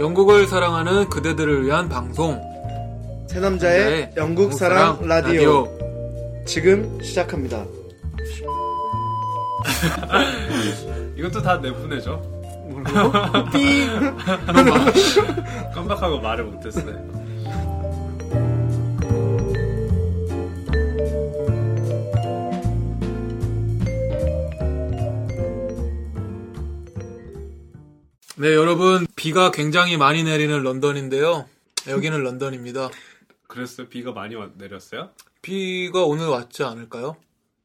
영국을 사랑하는 그대들을 위한 방송. 새 남자의 네, 영국 사랑 라디오. 지금 시작합니다. 이것도 다 내보내죠. 뭐라고? 삐. 깜빡하고 말을 못했어요. 네, 여러분 비가 굉장히 많이 내리는 런던인데요. 여기는 런던입니다. 그랬어요? 비가 많이 왔- 내렸어요? 비가 오늘 왔지 않을까요?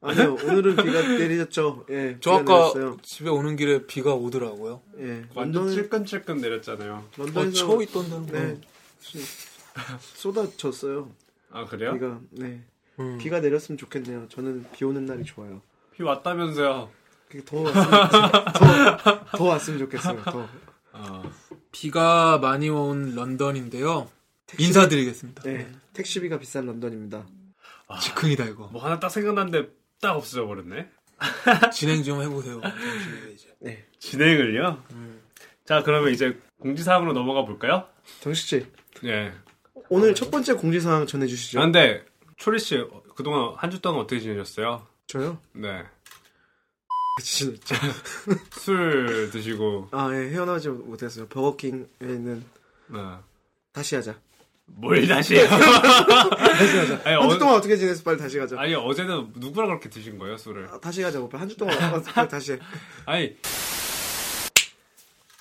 아니요, 오늘은 비가 내리셨죠. 예. 저 비가 아까 내렸어요. 집에 오는 길에 비가 오더라고요. 예. 완전 런던은 찔끔찔끔 내렸잖아요. 어, 런던에서 쳐 있던 데. 네. 쏟아졌어요. 아 그래요? 비가 네. 음. 비가 내렸으면 좋겠네요. 저는 비 오는 날이 좋아요. 비 왔다면서요? 그게 더 왔으면 더, 더 왔으면 좋겠어요. 더. 아, 비가 많이 온 런던인데요. 인사드리겠습니다. 네. 택시비가 비싼 런던입니다. 즉흥이다 이거. 뭐 하나 딱 생각났는데 딱 없어져 버렸네. 진행 좀 해보세요. 네. 진행을요? 음. 자 그러면 이제 공지사항으로 넘어가 볼까요? 정식 씨, 예. 오늘 첫 번째 공지사항 전해주시죠. 아, 근데 초리 씨 어, 그동안 한 주 동안 어떻게 지내셨어요? 저요? 네. 진짜. 술 드시고 아, 예, 헤어나오지 못했어요. 버거킹에 있는 네. 다시 하자. 뭘 다시 해요? 다시 하자. 아니, 한주 어- 동안 어 떻게 지냈어? 빨리 다시 가자. 아니 어제는 누구랑 그렇게 드신 거예요 술을? 아, 다시 가자. 오빠. 한 주 동안 어, 빨리 다시 해. 아니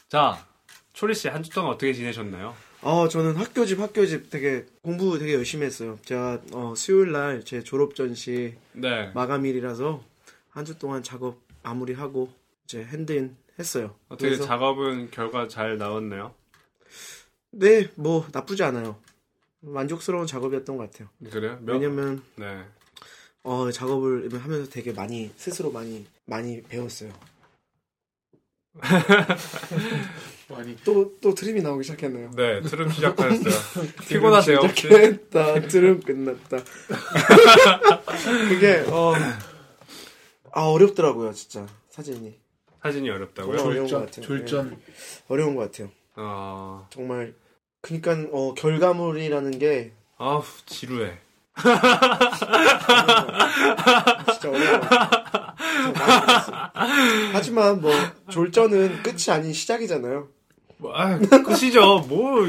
자 초리 씨 한 주 동안 어떻게 지내셨나요? 어, 저는 학교 집, 학교 집 되게 공부 되게 열심히 했어요. 제가 어, 수요일 날 제 졸업 전시 네. 마감일이라서 한 주 동안 작업 마무리 하고 이제 핸드인 했어요. 어떻게 그래서 작업은 결과 잘 나왔나요? 네, 뭐 나쁘지 않아요. 만족스러운 작업이었던 것 같아요. 그래요? 몇- 왜냐면 네. 어, 작업을 하면서 되게 많이 스스로 많이 많이 배웠어요. 많이. 또또 트림이 나오기 시작했네요. 네, 트름 시작하셨어요. 피곤하세요? 시작했다. 트림 끝났다. 그게 어, 아 어렵더라고요, 진짜 사진이 사진이 어렵다고요? 어, 어려운 것 졸전. 같아요. 졸전. 어려운 것 같아요. 아, 정말 그러니까 어, 결과물이라는 게 아우, 지루해. 진짜 어려워. 하지만 뭐 졸전은 끝이 아닌 시작이잖아요. 뭐, 아, 끝이죠. 뭐,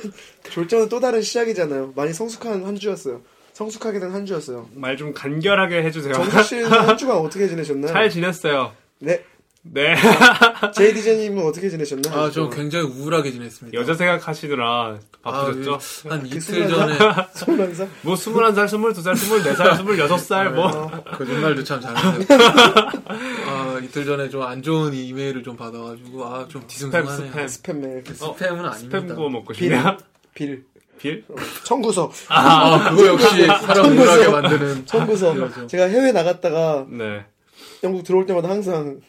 졸전은 또 다른 시작이잖아요. 많이 성숙한 한 주였어요. 성숙하게 된 한 주였어요. 말 좀 간결하게 해주세요. 정수 씨는 한 주간 어떻게 지내셨나요? 잘 지냈어요. 네. 네. 제이디제님은 어떻게 지내셨나요? 아, 저 굉장히 우울하게 지냈습니다. 여자 생각하시느라 바쁘셨죠? 아, 한 이틀 스물한 전에 소문사 뭐, 21살, 22살, 24살, 26살, 뭐. 거짓말도 참 잘하세요. 아, 이틀 전에 좀 안 좋은 이메일을 좀 받아가지고 아, 좀 뒤숭숭하네요. 스팸. 스팸 메일, 스팸은 아닙니다. 스팸 구워 먹고 빌, 싶냐? 빌, 빌? 청구서, 아, 그거 역시 사람 우울하게 만드는. 청구서. 제가 해외 나갔다가 네. 영국 들어올 때마다 항상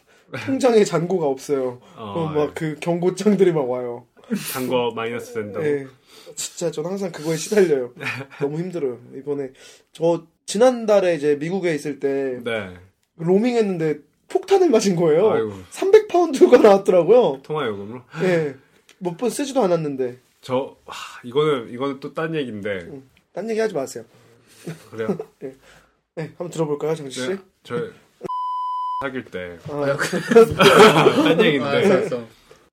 통장에 잔고가 없어요. 어, 그럼 막그 경고장들이 막 와요. 단거 마이너스 된다고. 예. 진짜 전 항상 그거에 시달려요. 너무 힘들어요. 이번에 저 지난달에 이제 미국에 있을 때 네. 로밍했는데 폭탄을 맞은 거예요. 아이고. 300파운드가 나왔더라고요. 통화 요금으로? 예. 몇번 쓰지도 않았는데. 저, 하, 이거는, 이거는 또 딴 얘기인데. 딴 얘기 하지 마세요. 그래요? 네, 한번 들어볼까요, 정지 씨? 네, 저, 사귈 때. 아, 딴 아, 얘기인데. 알았어.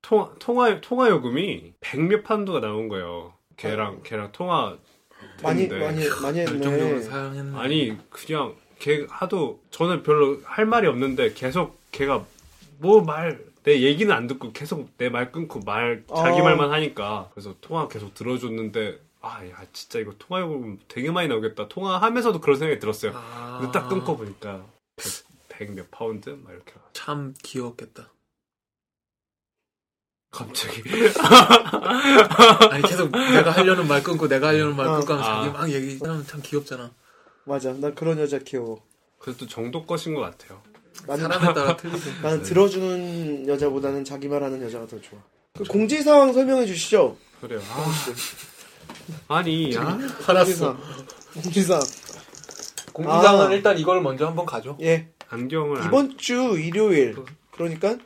통화, 통화, 통화 요금이 백몇 파운드가 나온 거예요. 걔랑, 걔랑 통화. 많이 했는데. 많이 많이 했네. 사용했네. 아니, 그냥, 걔 하도, 저는 별로 할 말이 없는데, 계속 걔가, 뭐 말, 내 얘기는 안 듣고 계속 내 말 끊고 말, 자기 어. 말만 하니까. 그래서 통화 계속 들어줬는데, 아, 야, 진짜 이거 통화 요금 되게 많이 나오겠다. 통화하면서도 그런 생각이 들었어요. 아, 근데 딱 끊고 보니까, 백몇 파운드? 막 이렇게. 참 귀여웠겠다. 갑자기. 아니 계속 내가 하려는 말 끊고 내가 하려는 말 어. 끊고 하면 아. 자기 막 얘기하면 참 귀엽잖아. 맞아, 나 그런 여자 귀여워. 그래도 정도 것인 것 같아요. 나는 사람에 따라 틀리죠. 나는 들어주는 여자보다는 자기 말하는 여자가 더 좋아. 그 공지 사항 설명해 주시죠. 그래요. 아, 아니, 아, 화났어. 공지 사항. 공지사항은 아. 일단 이걸 먼저 한번 가죠. 예. 안경을 안- 이번 주 일요일. 그러니까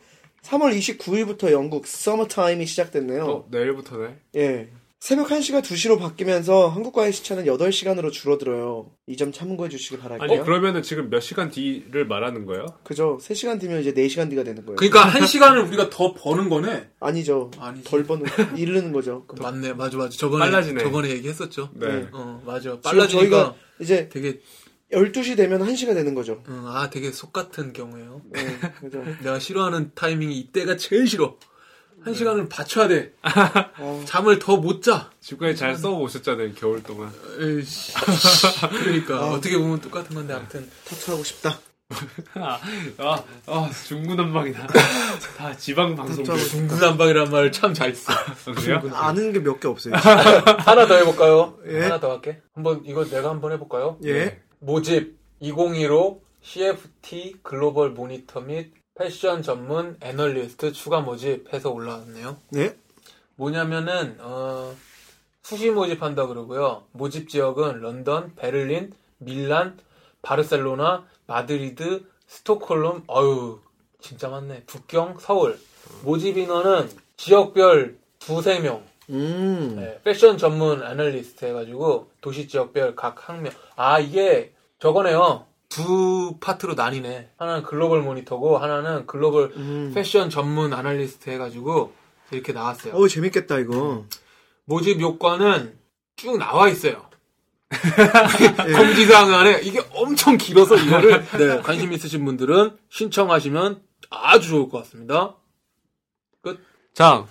3월 29일부터 영국 서머타임이 시작됐네요. 어, 내일부터네. 예. 새벽 1시가 2시로 바뀌면서 한국과의 시차는 8시간으로 줄어들어요. 이 점 참고해 주시길 바랄게요. 아니 그러면은 지금 몇 시간 뒤를 말하는 거예요? 그죠. 3시간 뒤면 이제 4시간 뒤가 되는 거예요. 그러니까 한 시간을 우리가 더 버는 거네. 아니죠. 아니지. 덜 버는, 이르는 거죠. 그 맞네, 맞아, 맞아. 저번에 빨라지네. 저번에 얘기했었죠. 네. 네. 어, 맞아. 빨라지니까 저희가 이제 되게 12시 되면 1시가 되는 거죠. 음, 아, 되게 속 같은 경우예요. 네, 그죠. 내가 싫어하는 타이밍이 이때가 제일 싫어. 한 시간을 받쳐야 돼. 어, 잠을 더 못 자. 지금까지 잘 써 오셨잖아요 겨울 동안. 에이씨. 그러니까 아. 어떻게 보면 똑같은 건데 아무튼 터트하고 싶다. 아, 아, 아 중구난방이다. 다 지방 방송. 중구난방이란 말을 참 잘 써. 그래요? 아는 게 몇 개 없어요. 하나 더 해볼까요? 예. 하나 더 할게. 한번 이거 내가 한번 해볼까요? 예. 모집 2015 CFT 글로벌 모니터 및 패션 전문 애널리스트 추가 모집해서 올라왔네요. 네. 뭐냐면은 어, 수시 모집한다 그러고요. 모집 지역은 런던, 베를린, 밀란, 바르셀로나, 마드리드, 스톡홀름. 어유 진짜 많네. 북경, 서울. 모집 인원은 지역별 두세 명. 음. 네, 패션 전문 애널리스트 해가지고 도시 지역별 각 학명. 아 이게 저거네요. 두 파트로 나뉘네. 하나는 글로벌 모니터고 하나는 글로벌 음. 패션 전문 애널리스트 해가지고 이렇게 나왔어요. 어우, 재밌겠다, 이거. 모집 요건은 쭉 나와 있어요. 예. 공지사항 안에 이게 엄청 길어서 이거를 네. 관심 있으신 분들은 신청하시면 아주 좋을 것 같습니다. 자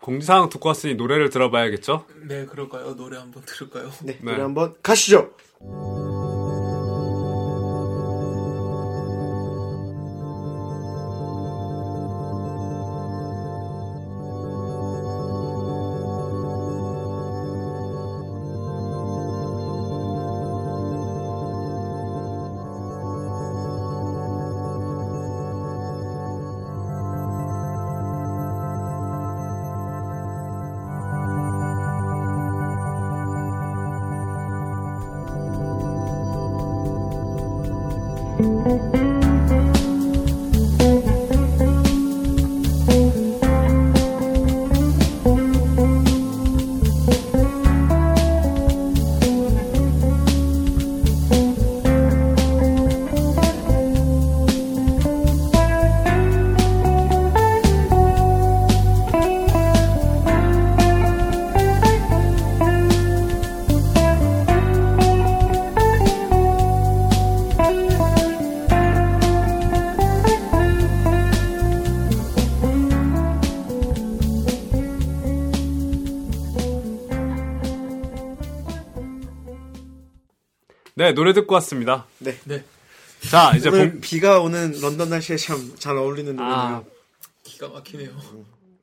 공지사항 듣고 왔으니 노래를 들어봐야겠죠? 네, 그럴까요? 노래 한번 들을까요? 네, 네. 노래 한번 가시죠. 네 노래 듣고 왔습니다. 네. 네. 자 이제 오늘 본 비가 오는 런던 날씨에 참 잘 어울리는 노래네요. 아, 기가 막히네요.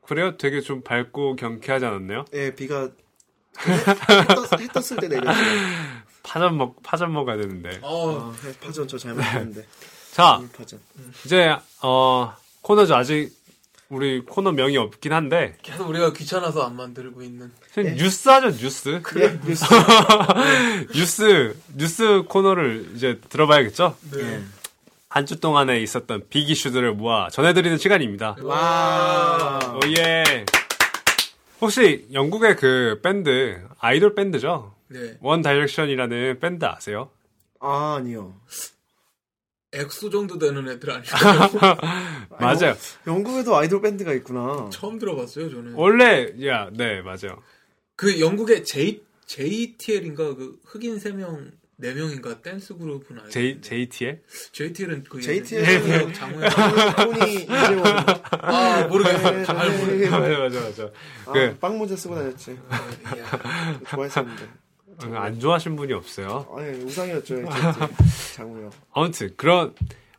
그래요? 되게 좀 밝고 경쾌하지 않았나요? 예, 비가 해, 떴, 떴을 때 내렸어요. 파전 먹 파전 먹어야 되는데. 어, 아, 해- 파전 저 잘못했는데. 자물 파전. 이제 어 코너죠 아직 우리 코너 명이 없긴 한데 계속 우리가 귀찮아서 안 만들고 있는. 그냥 뉴스 하죠 뉴스 예, 뉴스. 뉴스 뉴스 코너를 이제 들어봐야겠죠 네. 예. 한주 동안에 있었던 big 이슈들을 모아 전해드리는 시간입니다 와. Oh yeah 혹시 영국의 그 밴드 아이돌 밴드죠 네. One Direction이라는 밴드 아세요? 아, 아니요. 엑소 정도 되는 애들 아니에요? 맞아요 영국에도 아이돌 밴드가 있구나. 처음 들어봤어요, 저는. 원래 야 네 맞아요 그 영국의 J, JTL인가 그 흑인 3명, 4명인가 댄스 그룹은 알죠? J JTL JTL은 그 JTL 은 장우영. 토니 이재원. 아, 모르겠어요. 잘 모르겠어요. 맞아 맞아 맞아 아, 그 빵 모자 쓰고 다녔지. 이야. 좋아했었는데. 안 좋아하신 분이 없어요 아니, 우상이었죠. JT. 장우요. 아무튼 그런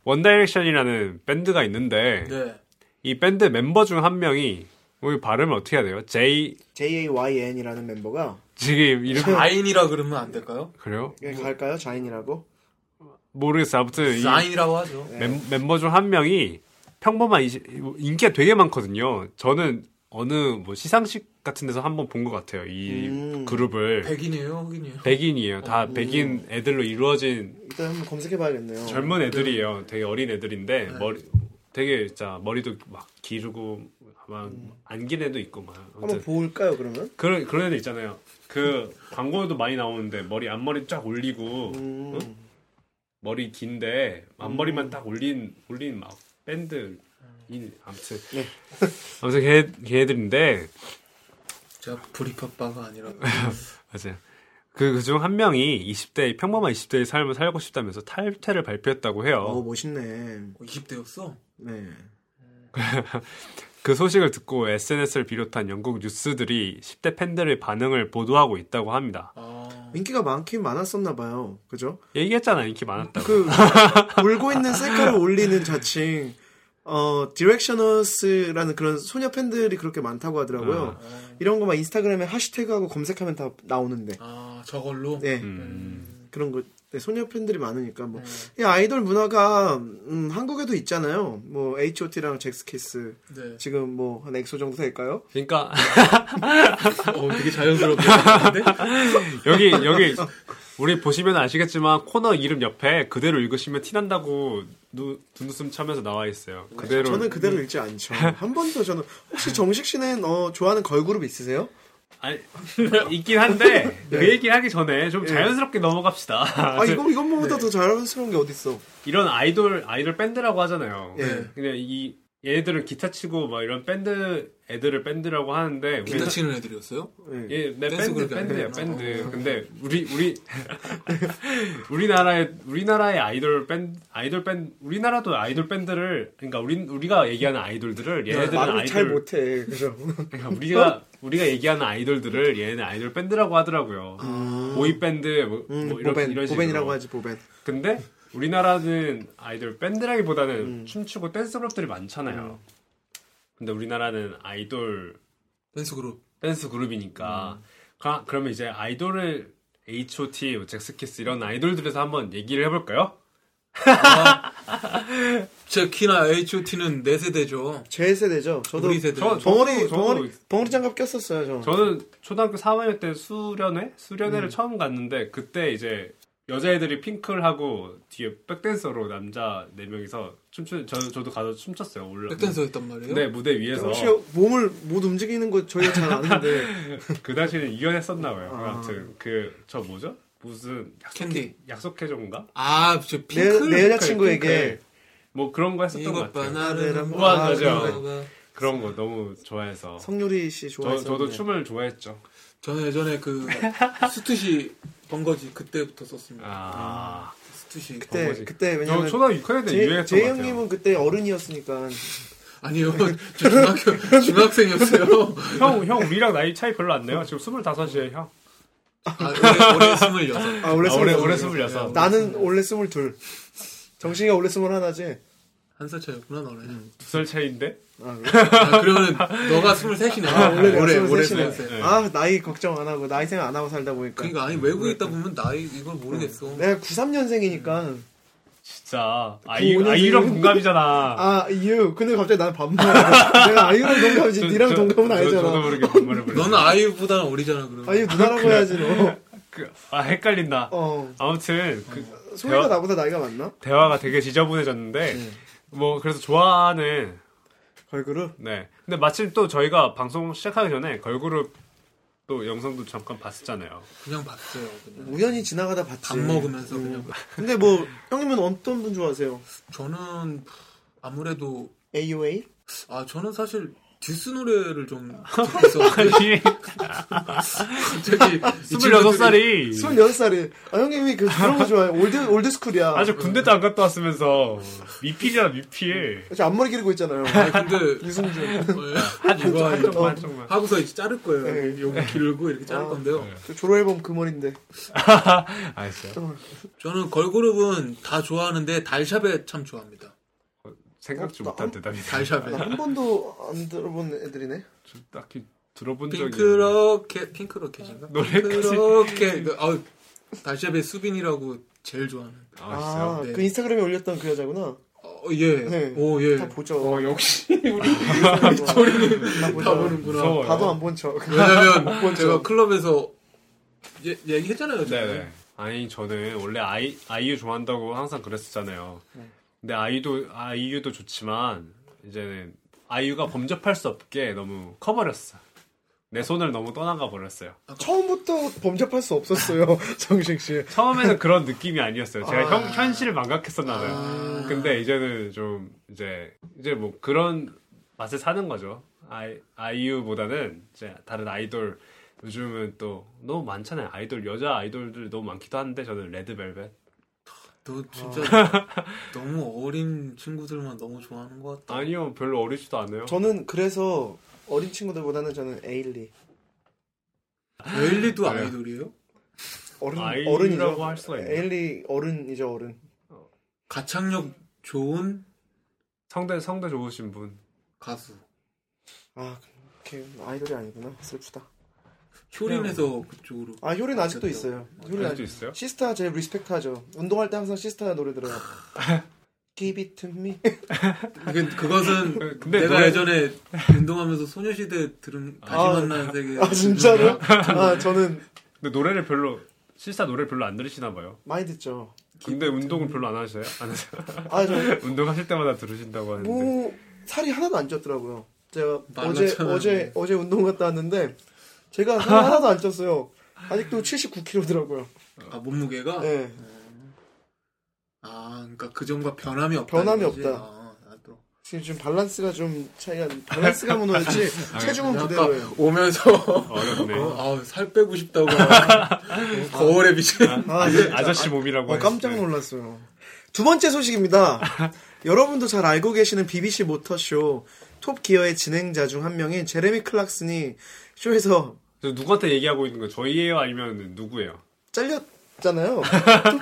원 다이렉션이라는 밴드가 있는데 네. 이 밴드 멤버 중 한 명이 우리 발음을 어떻게 해야 돼요? J JAYN이라는 멤버가 지금 이름 아인이라 그러면 안 될까요? 그래요? 예, 갈까요? 자인이라고? 모르겠어. 아무튼 이 아인이라고 하죠. 멤, 멤버 중 한 명이 평범한 이- 인기가 되게 많거든요. 저는 어느 뭐 시상식 같은 데서 한번 본 것 같아요. 이 음. 그룹을 백인이에요, 흑인이에요? 백인이에요. 다 음. 백인 애들로 이루어진 일단 한번 검색해봐야겠네요. 젊은 애들이에요. 되게 어린 애들인데 네. 머리 되게 진짜 머리도 막 기르고 막 안긴 애도 있고 막 한번 아무튼 볼까요 그러면? 그런 그런 애들 있잖아요. 그 광고에도 많이 나오는데 머리 앞머리 쫙 올리고 음. 응? 머리 긴데 앞머리만 딱 올린 올린 막 밴드 이 아무튼 네. 아무튼 걔 걔들인데 제가 브리팟바가 아니라 맞아요. 그, 그중 한 명이 20대, 평범한 20대의 삶을 살고 싶다면서 탈퇴를 발표했다고 해요. 어 멋있네. 20대였어? 네. 그 소식을 듣고 SNS를 비롯한 영국 뉴스들이 10대 팬들의 반응을 보도하고 있다고 합니다. 아, 인기가 많긴 많았었나 봐요. 그죠? 얘기했잖아, 인기 많았다고. 그 울고 있는 셀카를 올리는 자칭 어 디렉셔너스라는 그런 소녀 팬들이 그렇게 많다고 하더라고요. 이런 거 막 인스타그램에 해시태그하고 검색하면 다 나오는데. 아 저걸로? 네. 음, 그런 거 네, 소녀 팬들이 많으니까 뭐이 아이돌 문화가 음, 한국에도 있잖아요. 뭐 H.O.T.랑 젝스키스 네. 지금 뭐 한 엑소 정도 될까요? 그러니까 어, 되게 자연스럽게? 여기 여기 우리 보시면 아시겠지만 코너 이름 옆에 그대로 읽으시면 티난다고 누, 눈웃음 쳐면서 나와 있어요. 그대로 저는 그대로 읽지 않죠. 한 번도 저는 혹시 정식 씨는 어, 좋아하는 걸그룹 있으세요? 아니, 있긴 한데 네. 그 얘기 하기 전에 좀 자연스럽게 넘어갑시다. 아 이거 이건 뭐보다 더 자연스러운 게 어딨어? 이런 아이돌 아이돌 밴드라고 하잖아요. 예. 근데 이 얘네들은 기타 치고 막 이런 밴드 애들을 밴드라고 하는데 기타 치는 애들이었어요? 네. 예, 네, 댄스 밴드 아니구나. 밴드. 근데 우리 우리 우리나라의 우리나라의 아이돌 밴드 아이돌 밴 우리나라도 아이돌 밴드를 그러니까 우리 우리가 얘기하는 아이돌들을 얘네들은 말을 아이돌 잘 못해. 그죠? 그러니까 우리가 우리가 얘기하는 아이돌들을 얘네 아이돌 밴드라고 하더라고요. boy band 뭐, 음, 뭐 이런 boy band, 이런 식으로. boy band라고 하지 boy band. 근데 우리나라는 아이돌 밴드라기보다는 음. 춤추고 댄스 그룹들이 많잖아요. 근데 우리나라는 아이돌 댄스 그룹. 댄스 그룹이니까 가- 그러면 이제 아이돌을 H.O.T, 뭐 젝스키스 이런 아이돌들에서 한번 얘기를 해볼까요? 젝키나 H.O.T.는 내 세대죠. 제 세대죠. 저도 우리 세대. 저- 벙어리 저도- 벙어리 벙어리 장갑 꼈었어요. 저. 저는 초등학교 3학년 때 수련회 수련회를 음. 처음 갔는데 그때 이제 여자애들이 핑클 하고 뒤에 백댄서로 남자 네 명이서 춤추 저 저도 가서 춤췄어요 올라. 백댄서 했단 말이에요? 네 무대 위에서 혹시 몸을 못 움직이는 거 저희가 잘 아는데 그 당시에는 유연했었나 봐요. 아. 아무튼 그 저 뭐죠? 무슨 약속 캔디. 약속해줘인가? 아, 저 내, 핑클. 내 여자친구에게 뭐 그런 거 했었던 것 같아요. 아, 맞아요. 봐봐. 그런 거 너무 좋아해서. 성유리 씨 저, 좋아해서 저도 춤을 좋아했죠. 저는 예전에 그 스투시 번거지 그때부터 썼습니다. 아, 스투시. 그때 번거지. 그때 저 왜냐면 초등학교 6학년 때 제, 유행했던 제것 같아요. 형님은 그때 어른이었으니까 아니요, 저 중학교 중학생이었어요. 형, 형 우리랑 나이 차이 별로 안 나요. 지금 25이에요, 형. 아, 올해, 올해 스물여섯. 아 원래 아, 올해, 스물- 올해 26. 나는 원래 스물둘 정식이가 원래 스물하나지 한 살 차이였구나 너네. 두살 차이인데? 아, 그래? 아, 그러면 너가 스물셋이네. 아, 원래 올해 올해 스물셋이네. 스물셋. 네. 아 나이 걱정 안 하고 나이 생각 안 하고 살다 보니까 그러니까 아니 외국에 있다 보면 나이 이걸 모르겠어. 내가 93년생이니까 진짜. 아이유, 오년생이면- 아이유랑 동갑이잖아. 아 이유 근데 갑자기 나는 반말 내가 아이유랑 동갑이지 저- 니랑 저- 동갑은 저- 아니잖아 저 도 모르게 반말을 부르 너는 아이유보다는 어리잖아 그럼. 아이유 누나라고 해야지 너 그, 아, 헷갈린다. 어. 아무튼, 그, 소희가 대화- 나보다 나이가 많나? 대화가 되게 지저분해졌는데, 네. 뭐, 그래서 좋아하는, 걸그룹? 네. 근데 마침 또 저희가 방송 시작하기 전에 걸그룹 또 영상도 잠깐 봤었잖아요. 그냥 봤어요. 그냥. 우연히 지나가다 봤지 밥 먹으면서 음. 그냥. 근데 뭐 형님은 어떤 분 좋아하세요? 저는 아무래도 AOA? 아 저는 사실 듀스 노래를 좀 듣겠어. 아니, 갑자기 26살이 26살이 아 형님이 그 그런 거 좋아해 올드 old school이야 아주 군대도 안 갔다 왔으면서 미필이야 미필. 저 앞머리 기르고 있잖아요 아니 근데 유승준 한, 이거 한, 이거 쪽만, 한 쪽만. 하고서 이제 자를 거예요. 네. 여기 길고 이렇게 자를 아. 건데요. 저 졸업앨범 그 머리인데 알았어요. 저는 걸그룹은 다 좋아하는데 달샤벳 참 좋아합니다. 생각지 어, 못한. 달샤벳. 나한 번도 안 들어본 애들이네 좀 딱히 들어본 적이. 핑크로켓 핑크로켓인가? 노래까지. 핑크로켓. 그, 아우 달샤벳 수빈이라고 제일 좋아하는. 아, 아? 네. 그 인스타그램에 올렸던 그 여자구나 어, 예. 네. 오 예. 다 보죠 어, 역시 소리는 다 보는구나. 무서워요. 봐도 안 본 척 왜냐면 척. 제가 클럽에서 예, 얘기했잖아요. 저번에. 네네. 아니 저는 원래 아이 아이유 좋아한다고 항상 그랬었잖아요. 근데 아이도 아이유도 좋지만 이제는 아이유가 범접할 수 없게 너무 커버렸어. 내 손을 너무 떠나가 버렸어요. 처음부터 범접할 수 없었어요, 정식 씨. 처음에는 그런 느낌이 아니었어요. 제가 아. 현, 현실을 망각했었나 봐요. 근데 이제는 좀 이제 이제 뭐 그런 맛을 사는 거죠. 아이 아이유보다는 이제 다른 아이돌 요즘은 또 너무 많잖아요. 아이돌 여자 아이돌들 너무 많기도 한데 저는 레드벨벳. 너 진짜 너무 어린 친구들만 너무 좋아하는 것 같다. 아니요, 별로 어리지도 않아요. 저는 그래서 어린 친구들보다는 저는 에일리. 에일리도 네. 아이돌이에요? 어른, 어른이죠. 할 수가 있나요? 에일리 어른이죠, 어른. 가창력 좋은 성대 성대 좋으신 분. 가수. 아, 걔 아이돌이 아니구나. 슬프다. 효린에서 그쪽으로. 아, 효린 아직도. 있어요. 효린 아직도 아직 있어요? 시스타 제일 respect 하죠. 운동할 때 항상 시스타 노래 들어요. Give it to me. 그, 그것은 근데 내가 노래- 예전에 운동하면서 소녀시대 들은 다시 아, 만난 세계. 아, 진짜로? 아, 저는 근데 노래를 별로 시스타 노래를 별로 안 들으시나 봐요. 많이 듣죠. 근데 운동을 별로 안 하세요? 안 하세요? 아, 저, 운동하실 때마다 들으신다고 하는데. 뭐, 살이 하나도 안 쪘더라고요. 제가 어제. 어제, 어제 운동 갔다 왔는데, 제가 하나도 안 쪘어요. 아직도 79kg더라고요. 아 몸무게가. 네. 아 그러니까 그 전과 변함이 없다. 변함이? 없다. 아, 나도. 지금 좀 밸런스가 좀 차이가, 밸런스가 무너졌지, 체중은 아까 그대로예요. 오면서 어렵네. 아, 살 빼고 싶다고 막 거울에 비친. 아, 이제- 아저씨 몸이라고. 어, 깜짝. 놀랐어요. 두 번째 소식입니다. 여러분도 잘 알고 계시는 BBC 모터쇼 톱 기어의 진행자 중 한 명인 제레미 클락슨이 쇼에서 저 누구한테 얘기하고 있는 거예요? 저희예요? 아니면 누구예요? 잘렸잖아요.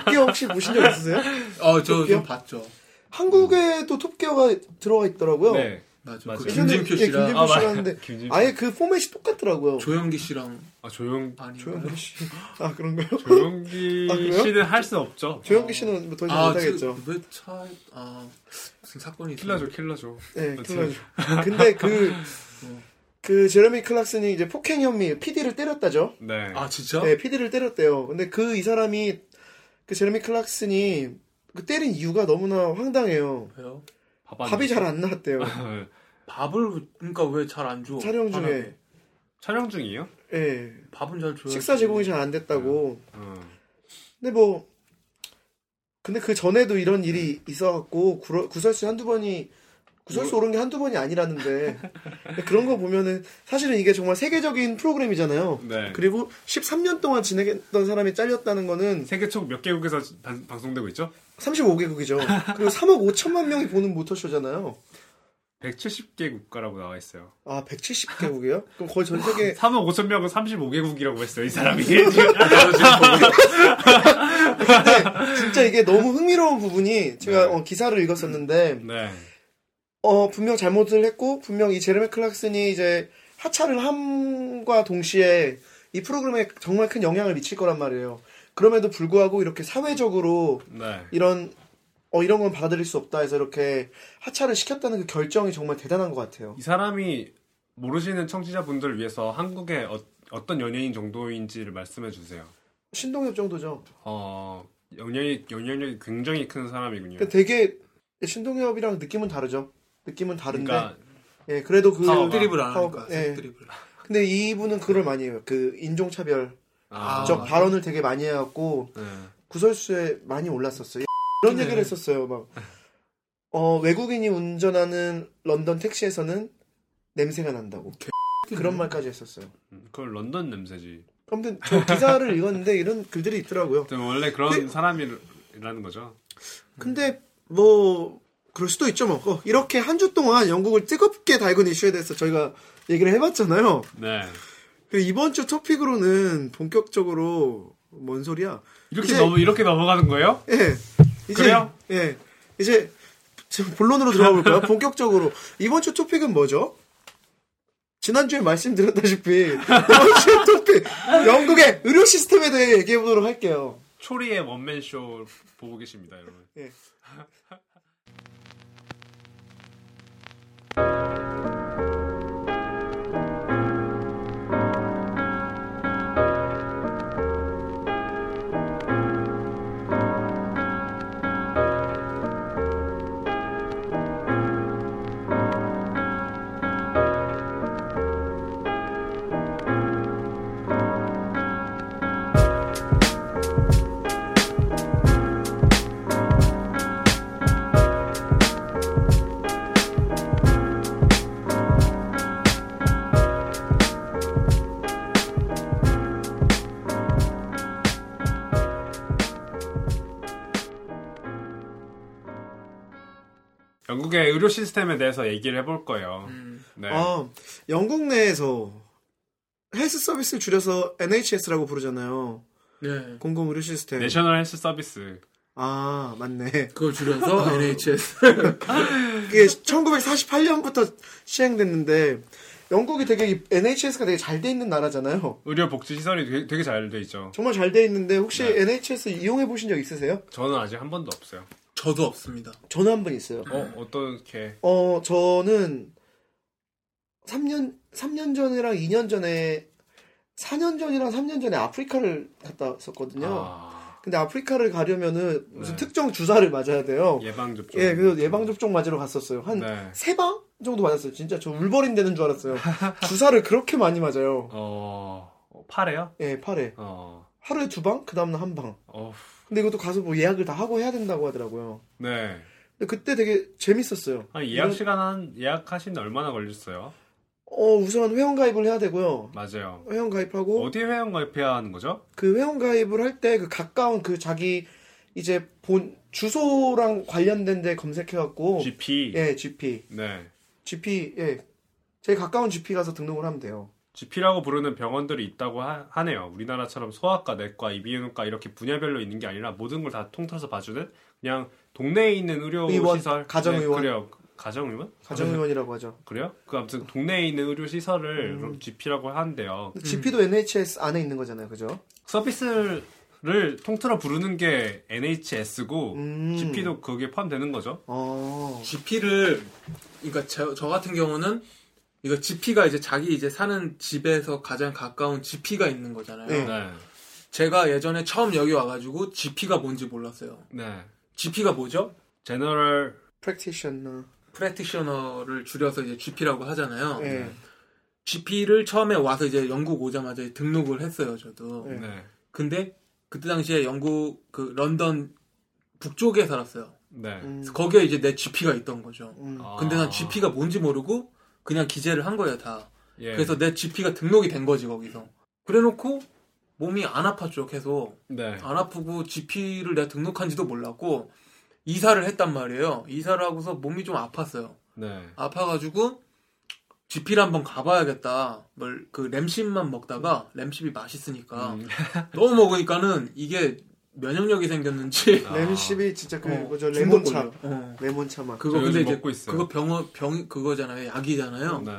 톱기어 혹시 보신 적 있으세요? 어저 토끼요? 좀 봤죠. 한국에도 톱기어가 들어가 있더라고요. 네. 맞아. 맞아요. 그 김진표 예, 씨랑 김진표 아, 씨가 맞- 하는데 김진표. 아예 그 포맷이 똑같더라고요. 조영기 씨랑 아 조용 아니 조영기 씨. 아 그런가요? 조용기 아, 그래요? 씨는 할 수 없죠. 조영기 씨는 뭐더 이상 아, 못하겠죠. 왜차 아 무슨 사건이 킬러죠, 킬러죠. 네, 아, 킬러. 근데 그, 그 제레미 클락슨이 이제 폭행 혐의, PD를 때렸다죠. 네. 아 진짜? 네, PD를 때렸대요. 근데 그 이 사람이 그 제레미 클락슨이 그 때린 이유가 너무나 황당해요. 왜요? 밥 안- 밥이 잘 안 나왔대요. 밥을 그러니까 왜 잘 안 줘? 촬영 중에. 편하게. 촬영 중이에요? 예. 밥은 잘 줘야 식사 제공이 잘 안 됐다고. 어. 근데 뭐 근데 그 전에도 이런 일이 있어갖고 구설수 한두 번이 구설수 오른 게 한두 번이 아니라는데 그런 거 보면은 사실은 이게 정말 세계적인 프로그램이잖아요. 네. 그리고 13년 동안 진행했던 사람이 잘렸다는 거는 세계 총 몇 개국에서 방, 방송되고 있죠? 35개국이죠. 그리고 3억 5천만 명이 보는 모터쇼잖아요. 170개 국가라고 나와 있어요. 아, 170개국이요? 그럼 거의 전 세계 3억 5천 명은 35개국이라고 했어요, 이 사람이. 근데 진짜 이게 너무 흥미로운 부분이 제가 네. 어, 기사를 읽었었는데 네. 어, 분명 잘못을 했고, 분명 이 제레미 클락슨이 이제 하차를 함과 동시에 이 프로그램에 정말 큰 영향을 미칠 거란 말이에요. 그럼에도 불구하고 이렇게 사회적으로 네. 이런, 어, 이런 건 받아들일 수 없다 해서 이렇게 하차를 시켰다는 그 결정이 정말 대단한 것 같아요. 이 사람이 모르시는 청취자분들을 위해서 한국의 어, 어떤 연예인 정도인지를 말씀해 주세요. 신동엽 정도죠. 어, 영향이, 영향력이 굉장히 큰 사람이군요. 그러니까 되게 신동엽이랑 느낌은 다르죠. 느낌은 다른데. 그러니까 예, 그래도 그. 파워가. 드립을 안 하니까 예. 드립을. 근데 이분은 그걸 많이 해요. 그 인종차별. 아, 저 맞아. 발언을 되게 많이 해갖고, 네. 구설수에 많이 올랐었어요. 그런 네. 얘기를 했었어요. 막 어, 외국인이 운전하는 런던 택시에서는 냄새가 난다고. 그런 말까지 했었어요. 음, 그걸 런던 냄새지. 아무튼 저 기사를 읽었는데 이런 글들이 있더라고요. 원래 그런 네. 사람이라는 거죠. 근데 뭐 그럴 수도 있죠 뭐. 어, 이렇게 한 주 동안 영국을 뜨겁게 달군 이슈에 대해서 저희가 얘기를 해봤잖아요. 네. 그리고 이번 주 토픽으로는 본격적으로 뭔 소리야? 이렇게 이제- 넘어 이렇게 넘어가는 거예요? 예. 이제 그래요? 예. 이제 지금 본론으로 들어가 볼까요? 본격적으로 이번 주 토픽은 뭐죠? 지난주에 말씀드렸다시피 이번 주 토픽 영국의 의료 시스템에 대해 얘기해 보도록 할게요. 초리의 원맨 쇼 보고 계십니다, 여러분. 예. 영국의 의료 시스템에 대해서 얘기를 해볼 거예요. 음. 네. 아, 영국 내에서 헬스 서비스를 줄여서 NHS라고 부르잖아요. 네. 공공 의료 시스템. 내셔널 헬스 서비스. 아, 맞네. 그걸 줄여서 NHS. 이게 1948년부터 시행됐는데 영국이 되게 이 NHS가 되게 잘 돼 있는 나라잖아요. 의료 복지 시설이 되게, 잘 돼 있죠. 정말 잘 돼 있는데 혹시 네. NHS 이용해 보신 적 있으세요? 저는 아직 한 번도 없어요. 저도 없습니다. 저는 한 번 있어요. 어, 어떻게? 어, 저는 3년 3년 전이랑 2년 전에 4년 전이랑 3년 전에 아프리카를 갔다 왔었거든요. 아, 근데 아프리카를 가려면은 무슨 네. 특정 주사를 맞아야 돼요. 예방 접종. 예, 그래서 예방 접종 맞으러 갔었어요. 한 네. 세방 정도 맞았어요. 진짜 저 울버린 되는 줄 알았어요. 주사를 그렇게 많이 맞아요. 어, 팔에요? 예, 팔에 어, 하루에 두 방, 그 다음 날 한 방. 어, 근데 이것도 가서 뭐 예약을 다 하고 해야 된다고 하더라고요. 네. 근데 그때 되게 재밌었어요. 한 예약 시간 한 예약하시는데 얼마나 걸렸어요? 어, 우선 회원 가입을 해야 되고요. 맞아요. 회원 가입하고 어디에 회원 가입해야 하는 거죠? 그 회원 가입을 할 때 그 가까운 그 자기 이제 본 주소랑 관련된 데 검색해 갖고 GP. 예 GP 네. GP 예 제일 가까운 GP 가서 등록을 하면 돼요. GP라고 부르는 병원들이 있다고 하, 네요 우리나라처럼 소아과, 내과, 이비인후과 이렇게 분야별로 있는 게 아니라 모든 걸 다 통틀어서 봐주는 그냥 동네에 있는 의료 의원, 시설, 가정의원. 네, 그래요. 가정의원? 가정의원이라고 하죠. 그래요? 그 아무튼 동네에 있는 의료 시설을 음. 그럼 GP라고 하는데요. GP도 NHS 안에 있는 거잖아요, 그죠? 서비스를 통틀어 부르는 게 NHS고 음. GP도 거기에 포함되는 거죠. 어. GP를 그러니까 저, 저 같은 경우는 이거 GP가 이제 자기 이제 사는 집에서 가장 가까운 GP가 있는 거잖아요. 네. 네. 제가 예전에 처음 여기 와가지고 GP가 뭔지 몰랐어요. 네. GP가 뭐죠? 제너럴 프랙티셔너. 프랙티셔너를 줄여서 이제 GP라고 하잖아요. 예. GP를 처음에 와서 이제 영국 오자마자 등록을 했어요, 저도. 네. 네. 근데 그때 당시에 영국 그 런던 북쪽에 살았어요. 네. 음. 거기에 이제 내 GP가 있던 거죠. 음. 아. 근데 난 GP가 뭔지 모르고 그냥 기재를 한 거예요, 다. 예. 그래서 내 GP가 등록이 된 거지, 거기서. 그래 놓고 몸이 안 아팠죠, 계속. 네. 안 아프고 GP를 내가 등록한지도 몰랐고 이사를 했단 말이에요. 이사를 하고서 몸이 좀 아팠어요. 네. 아파가지고 GP를 한번 가봐야겠다. 뭘그 램십만 먹다가 램십이 맛있으니까 음. 너무 먹으니까는 이게 면역력이 생겼는지 아. 레몬십이 진짜 그 어? 중독 레몬차. 어. 레몬차 맛. 그거 저 근데 이제 먹고 있어요. 그거 병어 병 그거잖아요. 약이잖아요. 네.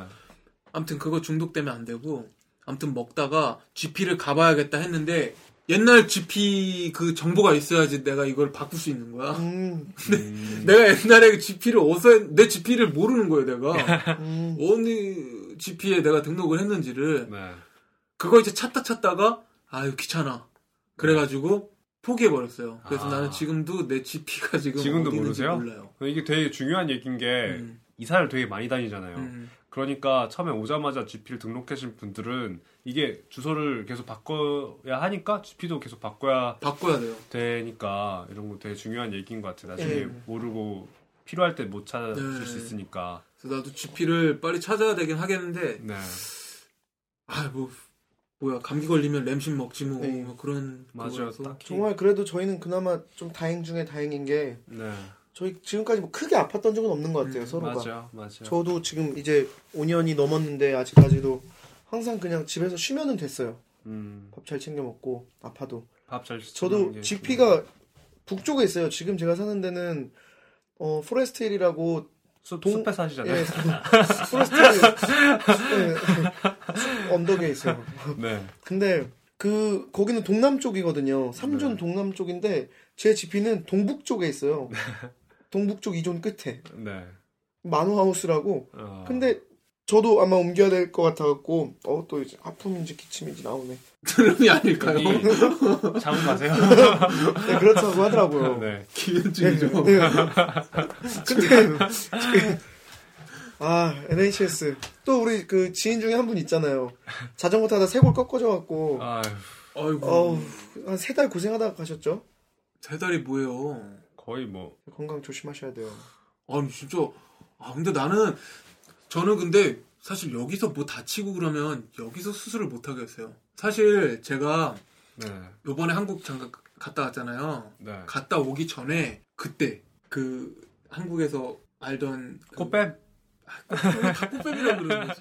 아무튼 그거 중독되면 안 되고 아무튼 먹다가 GP를 가봐야겠다 했는데 옛날 GP 그 정보가 있어야지 내가 이걸 바꿀 수 있는 거야. 음. 음. 내가 옛날에 그 GP를 어디서 했- 내 GP를 모르는 거예요, 내가. 음. 어느 GP에 내가 등록을 했는지를 네. 그거 이제 찾다 찾다가 아유 귀찮아. 그래가지고 포기해 버렸어요. 그래서 아. 나는 지금도 내 GP가 지금 지금도 모르세요? 몰라요. 이게 되게 중요한 얘기인 게 음. 이사를 되게 많이 다니잖아요. 음. 그러니까 처음에 오자마자 GP를 등록하신 분들은 이게 주소를 계속 바꿔야 하니까 GP도 계속 바꿔야 바꿔야 돼요. 되니까 이런 거 되게 중요한 얘기인 것 같아요. 나중에 예. 모르고 필요할 때 못 찾을 네. 수 있으니까. 그래서 나도 GP를 빨리 찾아야 되긴 하겠는데 네. 아뭐 뭐야 감기 걸리면 램신 먹지 뭐, 네. 뭐 그런 맞아요. 정말 그래도 저희는 그나마 좀 다행 중에 다행인 게 네. 저희 지금까지 뭐 크게 아팠던 적은 없는 것 같아요 음, 서로가. 맞아요. 맞아요. 저도 지금 이제 5년이 넘었는데 아직까지도 항상 그냥 집에서 쉬면은 됐어요. 음. 밥 잘 챙겨 먹고 아파도. 밥 잘 저도 GP가 북쪽에 있어요. 지금 제가 사는 데는 어 Forest Hill이라고 숲, 동- 숲에 사시잖아요. 예, Forest Hill 예, 언덕에 있어요. 네. 근데 그 거기는 동남 쪽이거든요. 삼존 네. 동남 쪽인데 제 집은 동북 쪽에 있어요. 동북쪽 2존 끝에 네. Manor House라고. 어. 근데 저도 아마 옮겨야 될 것 같아갖고 어 또 이제 하품인지 기침인지 나오네. 트림이 아닐까요? 자고 가세요. 네, 그렇다고 하더라고요. 네. 기현증이죠. 네. 근데 그- 아 NHS 또 우리 그 지인 중에 한 분 있잖아요. 자전거 타다 쇄골 꺾어져 갖고 아휴, 아이고 어우 한세 달 고생하다가 가셨죠? 세 달이 뭐예요? 거의 뭐 건강 조심하셔야 돼요. 아니 진짜 아 근데 나는 저는 근데 사실 여기서 뭐 다치고 그러면 여기서 수술을 못 하겠어요. 사실 제가 네. 요번에 한국 잠깐 갔다 왔잖아요. 네. 갔다 오기 전에 그때 그 한국에서 알던 그-? 왜 자꾸 뺨이라고 그러는 거지?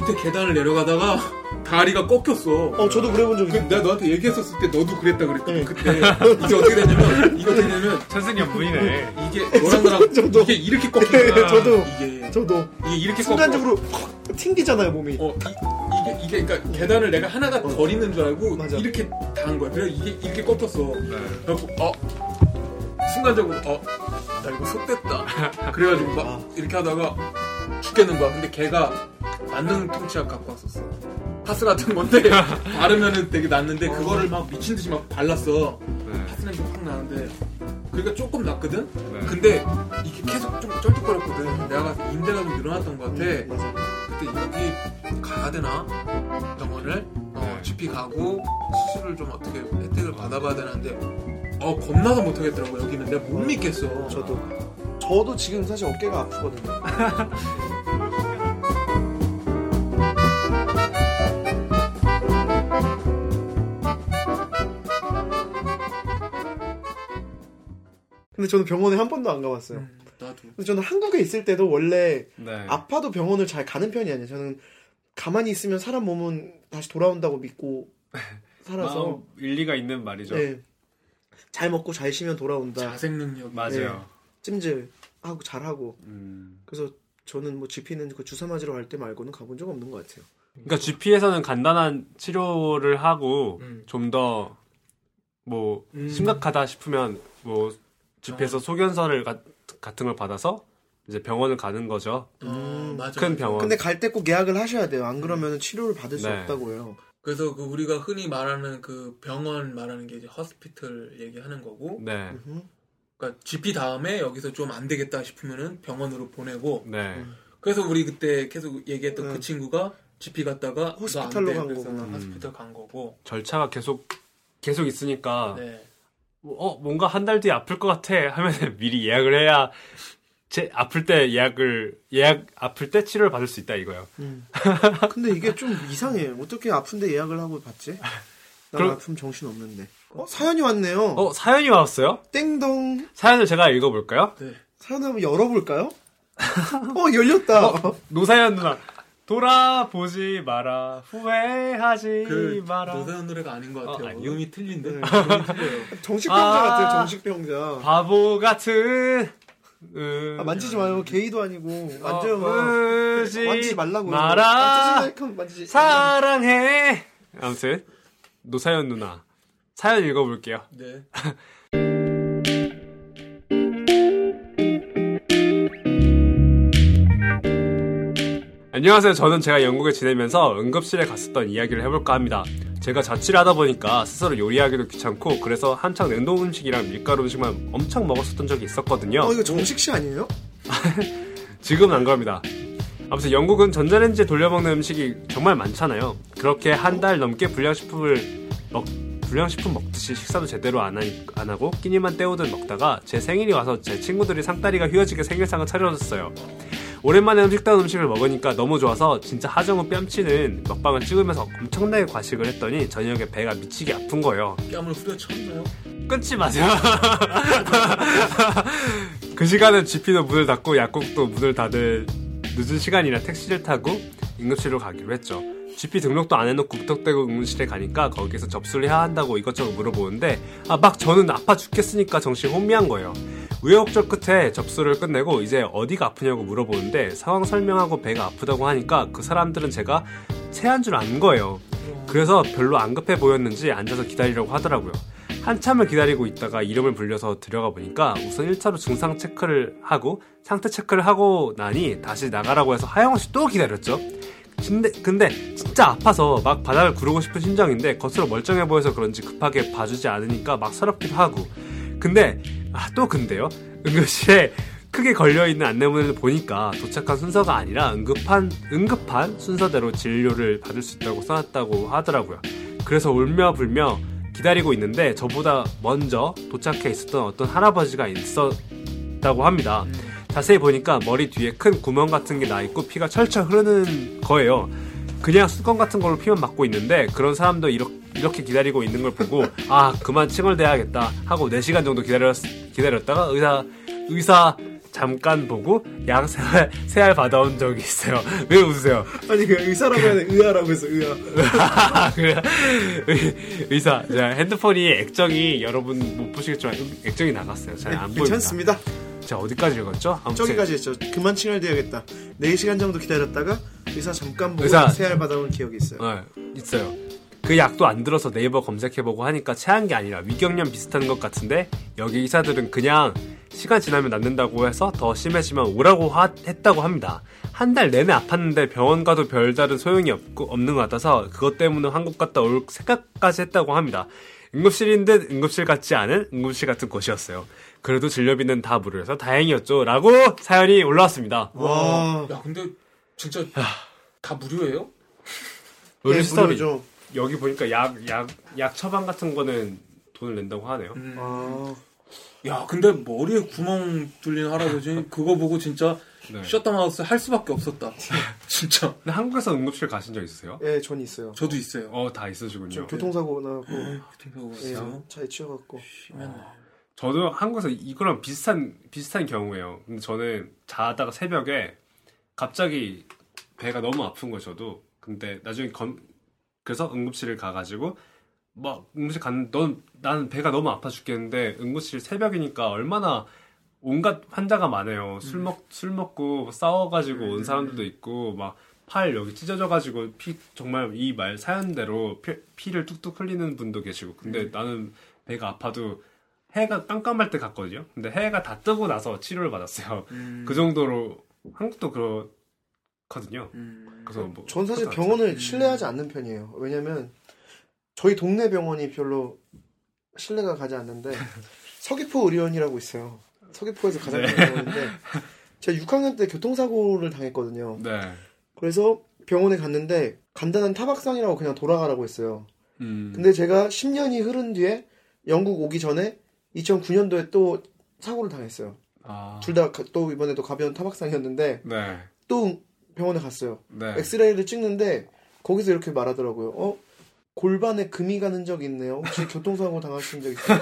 밑에 계단을 내려가다가 다리가 꺾였어. 어 저도 그래 본적그 있어요. 내가 너한테 얘기했었을 때 너도 그랬다 그랬거든. 네. 그때 이게 어떻게 됐냐면 이거 어떻게 되냐면 천승연분이네. 이게 너랑 나랑 저도. 이게 이렇게 꺾인 거야. 저도. 이게 저도 이게 이렇게 순간적으로 확 튕기잖아요 몸이. 어, 이, 게 이게 그러니까 계단을 내가 하나가 덜 있는 줄 알고 맞아. 이렇게 당한 거야. 그래서 이게 이렇게 꺾였어. 네. 그래갖고 어 순간적으로 어 나 이거 속됐다. 그래가지고 막 아. 이렇게 하다가 죽겠는 거야. 근데 걔가 만능 통치약 갖고 왔었어. 파스 같은 건데 바르면은 되게 낫는데 그거를 막 미친 듯이 막 발랐어. 네. 파스 냄새 확 나는데 그러니까 조금 낫거든. 네. 근데 이게 계속 좀 쩔뚝거렸거든. 내가 인대가 좀 늘어났던 것 같아. 맞아. 그때 여기 가야 되나 병원을 어, 네. GP 가고 수술을 좀 어떻게 혜택을 받아봐야 되는데 어 겁나서 못하겠더라고 여기는 내가 못 믿겠어. 저도. 저도 지금 사실 어깨가 아프거든요. 근데 저는 병원에 한 번도 안 가봤어요. 음, 나도. 근데 저는 한국에 있을 때도 원래 네. 아파도 병원을 잘 가는 편이 아니에요. 저는 가만히 있으면 사람 몸은 다시 돌아온다고 믿고 살아서 아, 일리가 있는 말이죠. 네. 잘 먹고 잘 쉬면 돌아온다. 자생 능력. 맞아요. 찜질 하고 잘하고 음. 그래서 저는 뭐 GP는 그 주사 맞으러 갈 때 말고는 가본 적 없는 것 같아요. 그러니까 GP에서는 간단한 치료를 하고 음. 좀더뭐 음. 심각하다 싶으면 뭐 GP에서 소견서를 가- 같은 걸 받아서 이제 병원을 가는 거죠. 어, 맞아. 큰 맞아. 병원. 근데 갈 때 꼭 예약을 하셔야 돼요. 안 그러면 치료를 받을 수 네. 없다고요. 그래서 그 우리가 흔히 말하는 그 병원 말하는 게 이제 허스피털 얘기하는 거고. 네. 그러니까 GP 다음에 여기서 좀 안 되겠다 싶으면은 병원으로 보내고. 네. 그래서 우리 그때 계속 얘기했던 네. 그 친구가 GP 갔다가 너안 간 거구나. 호스피털 간 거고. 절차가 계속 계속 있으니까 네. 어 뭔가 한 달 뒤에 아플 것 같아 하면 미리 예약을 해야 제 아플 때 예약을 예약 아플 때 치료를 받을 수 있다 이거예요. 음. 근데 이게 좀 이상해. 어떻게 아픈데 예약을 하고 받지? 난 그럼- 아픔 정신 없는데. 어 사연이 왔네요. 어 사연이 왔어요? 땡동. 사연을 제가 읽어볼까요? 네. 사연 한번 열어볼까요? 어 열렸다. 노사연 누나 돌아보지 마라 후회하지 그 마라 노사연 노래가 아닌 것 같아요. 어? 음이 틀린데. 네. 음이 틀려요. 정식 병자 아. 같아요. 정식 병자. 바보 같은 음, 아, 만지지 마요. 게이도 아니고 만져요. 마. 어, 만지지 말라고. 마라 아. 만지지. 사랑해 아무튼 노사연 누나 사연 읽어볼게요 네. 안녕하세요. 저는 제가 영국에 지내면서 응급실에 갔었던 이야기를 해볼까 합니다. 제가 자취를 하다 보니까 스스로 요리하기도 귀찮고 그래서 한창 냉동 음식이랑 밀가루 음식만 엄청 먹었었던 적이 있었거든요. 어 이거 정식씨 아니에요? 지금은 안 그럽니다. 아무튼 영국은 전자레인지에 돌려먹는 음식이 정말 많잖아요. 그렇게 한 달 넘게 불량식품을 먹, 불량식품 먹듯이 식사도 제대로 안, 하니, 안 하고 끼니만 때우듯 먹다가 제 생일이 와서 제 친구들이 상다리가 휘어지게 생일상을 차려줬어요. 오랜만에 음식다운 음식을 먹으니까 너무 좋아서 진짜 하정우 뺨치는 먹방을 찍으면서 엄청나게 과식을 했더니 저녁에 배가 미치게 아픈 거예요. 뺨을 후려쳤나요? 끊지 마세요. 그 시간은 GP도 문을 닫고 약국도 문을 닫을 늦은 시간이라 택시를 타고 응급실로 가기로 했죠. GP 등록도 안 해놓고 무턱대고 응급실에 가니까 거기서 접수를 해야 한다고 이것저것 물어보는데 아, 막 저는 아파 죽겠으니까 정신 혼미한 거예요. 우여곡절 끝에 접수를 끝내고 이제 어디가 아프냐고 물어보는데 상황 설명하고 배가 아프다고 하니까 그 사람들은 제가 체한 줄 안 거예요. 그래서 별로 안 급해 보였는지 앉아서 기다리려고 하더라고요. 한참을 기다리고 있다가 이름을 불려서 들어가 보니까 우선 1차로 증상 체크를 하고 상태 체크를 하고 나니 다시 나가라고 해서 하영씨 또 기다렸죠. 근데, 근데 진짜 아파서 막 바닥을 구르고 싶은 심정인데 겉으로 멀쩡해 보여서 그런지 급하게 봐주지 않으니까 막 서럽기도 하고 근데 아 또 근데요? 응급실에 크게 걸려있는 안내문을 보니까 도착한 순서가 아니라 응급한 응급한 순서대로 진료를 받을 수 있다고 써놨다고 하더라고요. 그래서 울며 불며 기다리고 있는데 저보다 먼저 도착해 있었던 어떤 할아버지가 있었다고 합니다. 자세히 보니까 머리 뒤에 큰 구멍 같은 게 나 있고 피가 철철 흐르는 거예요. 그냥 수건 같은 걸로 피만 막고 있는데 그런 사람도 이렇게 이렇게 기다리고 있는 걸 보고 아 그만 칭얼대야겠다 하고 4시간 정도 기다렸, 기다렸다가 의사 의사 잠깐 보고 약 세알, 세알 받아온 적이 있어요. 왜 웃으세요? 아니 그 의사라고 해야 돼 의아라고 해서 의아 그래 의- 의사 자, 핸드폰이 액정이 여러분 못 보시겠지만 액정이 나갔어요. 잘 안 보입니다. 괜찮습니다 자 어디까지 읽었죠? 저기까지 했죠 그만 칭얼대야겠다 4시간 정도 기다렸다가 의사 잠깐 보고 의사. 세알 받아온 기억이 있어요 어, 있어요. 그 약도 안 들어서 네이버 검색해보고 하니까 체한 게 아니라 위경련 비슷한 것 같은데 여기 의사들은 그냥 시간 지나면 낫는다고 해서 더 심해지면 오라고 하- 했다고 합니다. 한 달 내내 아팠는데 병원 가도 별다른 소용이 없고, 없는 것 같아서 그것 때문에 한국 갔다 올 생각까지 했다고 합니다. 응급실인 듯 응급실 같지 않은 응급실 같은 곳이었어요. 그래도 진료비는 다 무료여서 다행이었죠. 라고 사연이 올라왔습니다. 와 야 근데 진짜 다 무료예요? 우리 예, 스토리. 무료죠. 여기 보니까 약, 약, 약 처방 같은 거는 돈을 낸다고 하네요. 음. 아, 야 근데 머리에 구멍 뚫린 할아버지 그거 보고 진짜 네. 셧다마우스 할 수밖에 없었다. 진짜 근데 한국에서 응급실 가신 적 있으세요? 예, 전 있어요. 저도 있어요. 어, 다 있으시군요. 저 교통사고 나고 교통사고가 예, 있어요. 차에 치여갖고 심했네. 저도 한국에서 이거랑 비슷한, 비슷한 경우예요. 근데 저는 자다가 새벽에 갑자기 배가 너무 아픈 거예요, 저도. 근데 나중에 검, 그래서 응급실을 가가지고, 막, 응급실 갔는데, 넌, 나는 배가 너무 아파 죽겠는데, 응급실 새벽이니까 얼마나 온갖 환자가 많아요. 술 먹, 술 먹고 싸워가지고 온 사람들도 있고, 막, 팔 여기 찢어져가지고 피 정말 이 말 사연대로 피, 피를 뚝뚝 흘리는 분도 계시고 근데 나는 배가 아파도 해가 깜깜할 때 갔거든요. 근데 해가 다 뜨고 나서 치료를 받았어요. 음. 그 정도로 한국도 그렇 거든요. 음. 그래서 뭐 전 사실 병원을 음. 신뢰하지 않는 편이에요. 왜냐면 저희 동네 병원이 별로 신뢰가 가지 않는데 서귀포 의료원이라고 있어요. 서귀포에서 가장 네. 큰 병원인데 제가 6학년 때 교통사고를 당했거든요. 네. 그래서 병원에 갔는데 간단한 타박상이라고 그냥 돌아가라고 했어요. 음. 근데 제가 10년이 흐른 뒤에 영국 오기 전에 2009년도에 또 사고를 당했어요. 아. 둘다 또 이번에도 가벼운 타박상이었는데 네. 또 병원에 갔어요. 네. 엑스레이를 찍는데 거기서 이렇게 말하더라고요. 어? 골반에 금이 가는 적 있네요. 혹시 교통사고 당하신 적 있어요?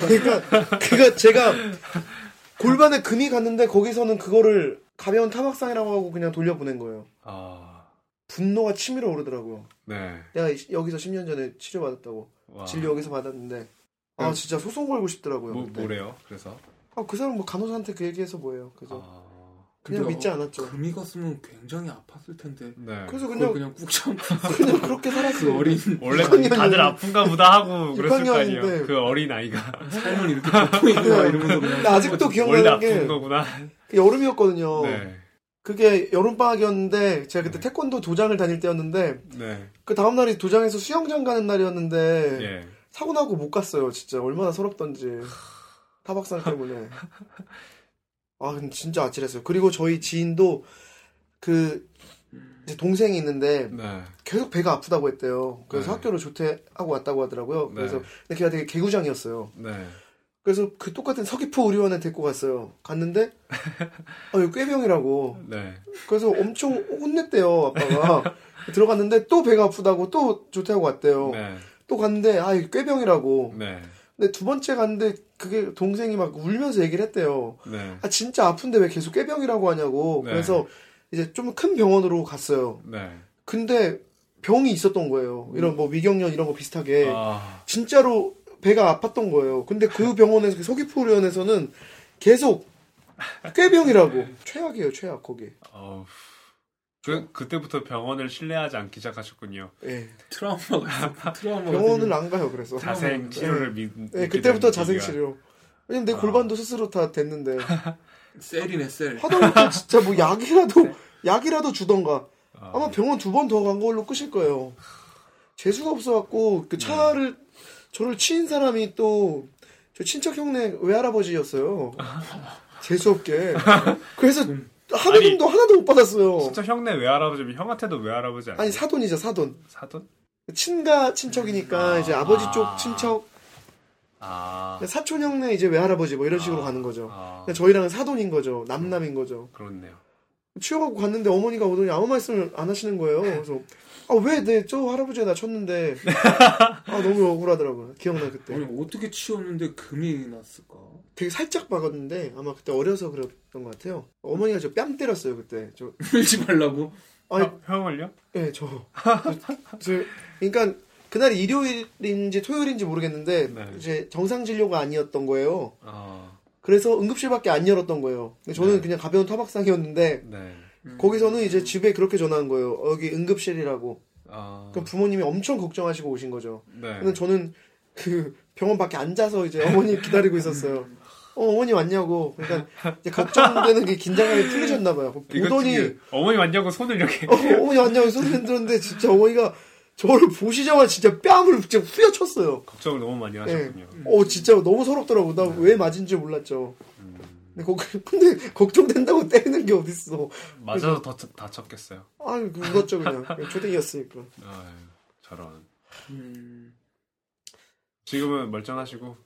그러니까 그가 제가 골반에 금이 갔는데 거기서는 그거를 가벼운 타박상이라고 하고 그냥 돌려보낸 거예요. 아. 분노가 치밀어 오르더라고요. 네. 내가 이- 여기서 10년 전에 치료받았다고. 와. 진료 여기서 받았는데 아 음. 진짜 소송 걸고 싶더라고요. 뭐, 그때. 뭐래요? 그래서 아, 그 사람 뭐 간호사한테 그 얘기해서 뭐예요. 그래서 아. 그냥 믿지 어, 않았죠. 금이 갔으면 굉장히 아팠을 텐데. 네. 그래서 그냥 그냥 꾹 참고 그냥 그렇게 살았어요. 그 어린 원래 6학년인데. 다들 아픈가 보다 하고 그랬을 거 아니에요. 그 어린 아이가 삶은 이렇게 고통이 있구나 이러면서 그냥 아직도 기억나는 아픈 게 거구나. 여름이었거든요. 네. 그게 여름 방학이었는데 제가 그때 네. 태권도 도장을 다닐 때였는데 네. 그 다음 날이 도장에서 수영장 가는 날이었는데 예. 사고 나고 못 갔어요. 진짜 얼마나 서럽던지 타박상 때문에. 아 근데 진짜 아찔했어요. 그리고 저희 지인도 그 이제 동생이 있는데 네. 계속 배가 아프다고 했대요. 그래서 네. 학교를 조퇴하고 왔다고 하더라고요. 네. 그래서 근데 걔가 되게 개구장이었어요. 네. 그래서 그 똑같은 서귀포 의료원에 데리고 갔어요. 갔는데 아 이거 꾀병이라고. 네. 그래서 엄청 혼냈대요 아빠가. 들어갔는데 또 배가 아프다고 또 조퇴하고 왔대요. 네. 또 갔는데 아 이거 꾀병이라고. 네. 근데 두 번째 갔는데 그게 동생이 막 울면서 얘기를 했대요. 네. 아 진짜 아픈데 왜 계속 꾀병이라고 하냐고. 네. 그래서 이제 좀 큰 병원으로 갔어요. 네. 근데 병이 있었던 거예요. 이런 뭐 위경련 이런 거 비슷하게 아. 진짜로 배가 아팠던 거예요. 근데 그 병원에서 그 서귀포의원에서는 계속 꾀병이라고 최악이에요, 최악 거기. 어우. 그 그때부터 병원을 신뢰하지 않기 시작하셨군요. 예. 트라우마가 있어. 트라우마가 병원을 안 가요. 그래서. 자생 치료를 믿. 예, 그때부터 된 자생. 치료. 왜냐면 내 아. 골반도 스스로 다 됐는데 셀이네 셀. 하다못해 진짜 뭐 약이라도 약이라도 주던가. 아, 아마 병원 두 번 더 간 걸로 끝일 거예요. 재수가 없어갖고 그 차를 저를 치인 사람이 또 저 친척 형네 외할아버지였어요. 재수 없게. 그래서 하도금도 하나도 못 받았어요. 진짜 형네 외할아버지면 형한테도 외할아버지 아니에요? 아니 사돈이죠 사돈. 사돈? 친가 친척이니까 아. 이제 아버지 아. 쪽 친척 아. 사촌 형네 이제 외할아버지 뭐 이런 식으로 아. 가는 거죠. 아. 그러니까 저희랑은 사돈인 거죠. 남남인 거죠. 그렇네요. 치워갖고 갔는데 어머니가 오더니 아무 말씀을 안 하시는 거예요. 그래서 아 왜 내 저 할아버지가 나 쳤는데 아 너무 억울하더라고요. 기억나 그때. 아니 어떻게 치웠는데 금이 났을까? 되게 살짝 박았는데 아마 그때 어려서 그랬던 것 같아요. 어머니가 저 뺨 때렸어요 그때. 저 울지 말라고. 아니 형- 형을요? 예, 저. 저, 저 그러니까 그날이 일요일인지 토요일인지 모르겠는데 네. 이제 정상 진료가 아니었던 거예요. 아, 그래서 응급실밖에 안 열었던 거예요. 근데 저는 네. 그냥 가벼운 타박상이었는데 네. 거기서는 이제 집에 그렇게 전화한 거예요. 여기 응급실이라고. 아, 그럼 부모님이 엄청 걱정하시고 오신 거죠. 네. 근데 저는 그 병원 밖에 앉아서 이제 어머니 기다리고 있었어요. 어, 어머니 왔냐고. 그러니까 이제 걱정되는 게 긴장감이 풀리셨나 봐요. 보더니 어머니 왔냐고 손을 이렇게. 어, 어머니 왔냐고 소리 들었는데 진짜 어머니가 저를 보시자마자 진짜 뺨을 진짜 후려쳤어요. 걱정을 너무 많이 하셨군요. 어 진짜 너무 서럽더라고. 나 왜 맞은 줄 몰랐죠. 근데, 거, 근데 걱정된다고 때리는 게 어딨어. 맞아서 더 다쳤겠어요. 아유 그 울었죠 그냥. 초딩이었으니까. 아유, 저런. 음, 지금은 멀쩡하시고.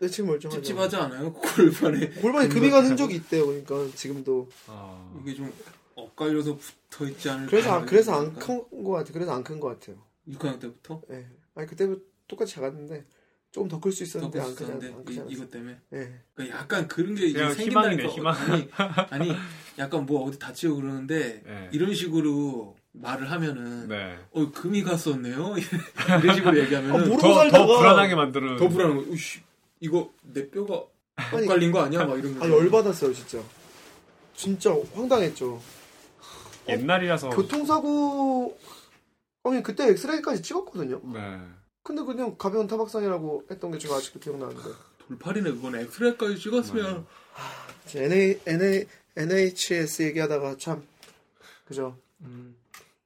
내 지금 멀쩡하죠. 찝찝하지 않아요? 골반에 골반에 금이 가는 흔적이 있대요. 그러니까 지금도. 아, 이게 좀 엇갈려서 붙어 있지 않을까? 그래서 안- 그래서 안큰거 같아. 그래서 안큰거 같아요. 6학년 때부터 예. 아니 그때부터 똑같이 작았는데 조금 더 클수더 있었는데 안 이- 않았어. 이것 때문에 예. 그러니까 약간 그런 게 생긴다니까 희망이네, 희망. 아니 아니 약간 뭐 어디 다치고 그러는데 네. 이런 식으로 말을 하면은 네. 어 금이 갔었네요 이런 식으로 얘기하면 은 아, 모르고 더, 더 불안하게 만드는. 더 불안한 거야. 우씨 이거 내 뼈가 아니, 엇갈린 거 아니야? 막 이런 거. 아 열 받았어요 진짜. 진짜 황당했죠. 옛날이라서. 교통사고 아니 그때 엑스레이까지 찍었거든요. 네. 근데 그냥 가벼운 타박상이라고 했던 게 제가 아직도 기억나는데. 돌팔이네 그건 엑스레이까지 찍었으면 NA, NA, NHS 얘기하다가 참 그죠. 음,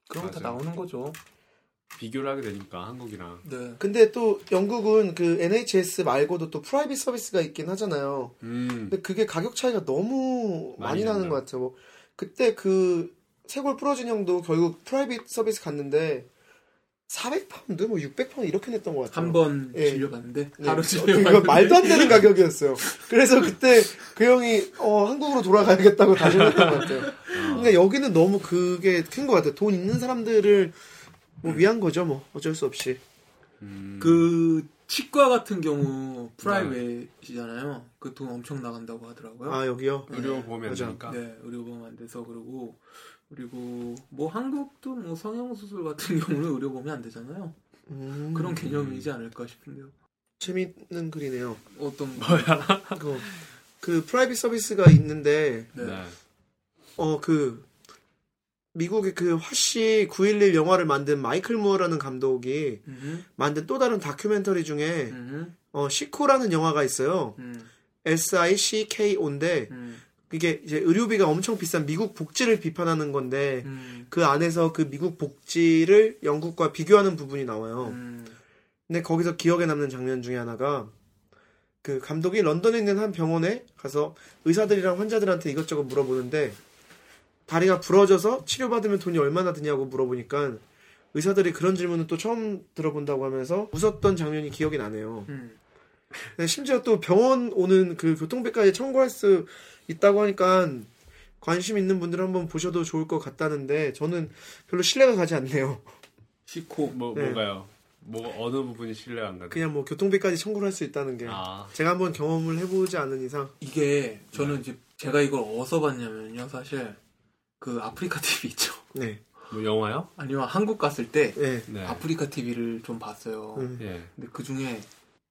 그런 거 다 맞아요. 나오는 거죠. 비교를 하게 되니까 한국이랑. 네. 근데 또 영국은 그 NHS 말고도 또 private 서비스가 있긴 하잖아요. 음. 근데 그게 가격 차이가 너무 많이, 많이 나는. 것 같아요. 뭐 그때 그 쇄골 부러진 형도 결국 private 서비스 갔는데 400파운드, 뭐 600파운드 이렇게 냈던 것 같아요. 한번 예. 진료 봤는데 네. 하루 어, 진료 봤는데 그러니까 말도 안 되는 가격이었어요. 그래서 그때 그 형이 어, 한국으로 돌아가야겠다고 다시 했던 것 같아요. 근데 여기는 너무 그게 큰 것 같아요. 돈 있는 사람들을 뭐 위한 거죠, 뭐 어쩔 수 없이. 음. 그 치과 같은 경우 private이잖아요. 그 돈 엄청 나간다고 하더라고요. 아 여기요. 의료 보험이 맞아. 되니까. 네, 의료보험 안 돼서 그러고 그리고 뭐 한국도 뭐 성형 수술 같은 경우는 의료보험이 안 되잖아요. 음, 그런 개념이지 않을까 싶은데요. 재밌는 글이네요. 어떤 그, 그 private 서비스가 있는데 네. 네. 어그 미국의 그 화씨 911 영화를 만든 마이클 무어라는 감독이 음, 만든 또 다른 다큐멘터리 중에 음, 어 Sicko라는 영화가 있어요. 음, S-I-C-K-O인데 음, 이게 이제 의료비가 엄청 비싼 미국 복지를 비판하는 건데 음, 그 안에서 그 미국 복지를 영국과 비교하는 부분이 나와요. 음, 근데 거기서 기억에 남는 장면 중에 하나가 그 감독이 런던에 있는 한 병원에 가서 의사들이랑 환자들한테 이것저것 물어보는데 다리가 부러져서 치료받으면 돈이 얼마나 드냐고 물어보니까 의사들이 그런 질문은 또 처음 들어본다고 하면서 웃었던 장면이 기억이 나네요. 음. 심지어 또 병원 오는 그 교통비까지 청구할 수 있다고 하니까 관심 있는 분들 한번 보셔도 좋을 것 같다는데 저는 별로 신뢰가 가지 않네요. 시코 뭐 네. 뭐가요? 뭐 어느 부분이 신뢰가 안 가요? 그냥 뭐 교통비까지 청구를 할 수 있다는 게 아. 제가 한번 경험을 해보지 않은 이상 이게 저는 이제 제가 이걸 어디서 봤냐면요 사실 그 아프리카 TV 있죠 네, 뭐 영화요? 아니면 한국 갔을 때 네, 네. 아프리카 TV를 좀 봤어요 음, 예. 근데 그 중에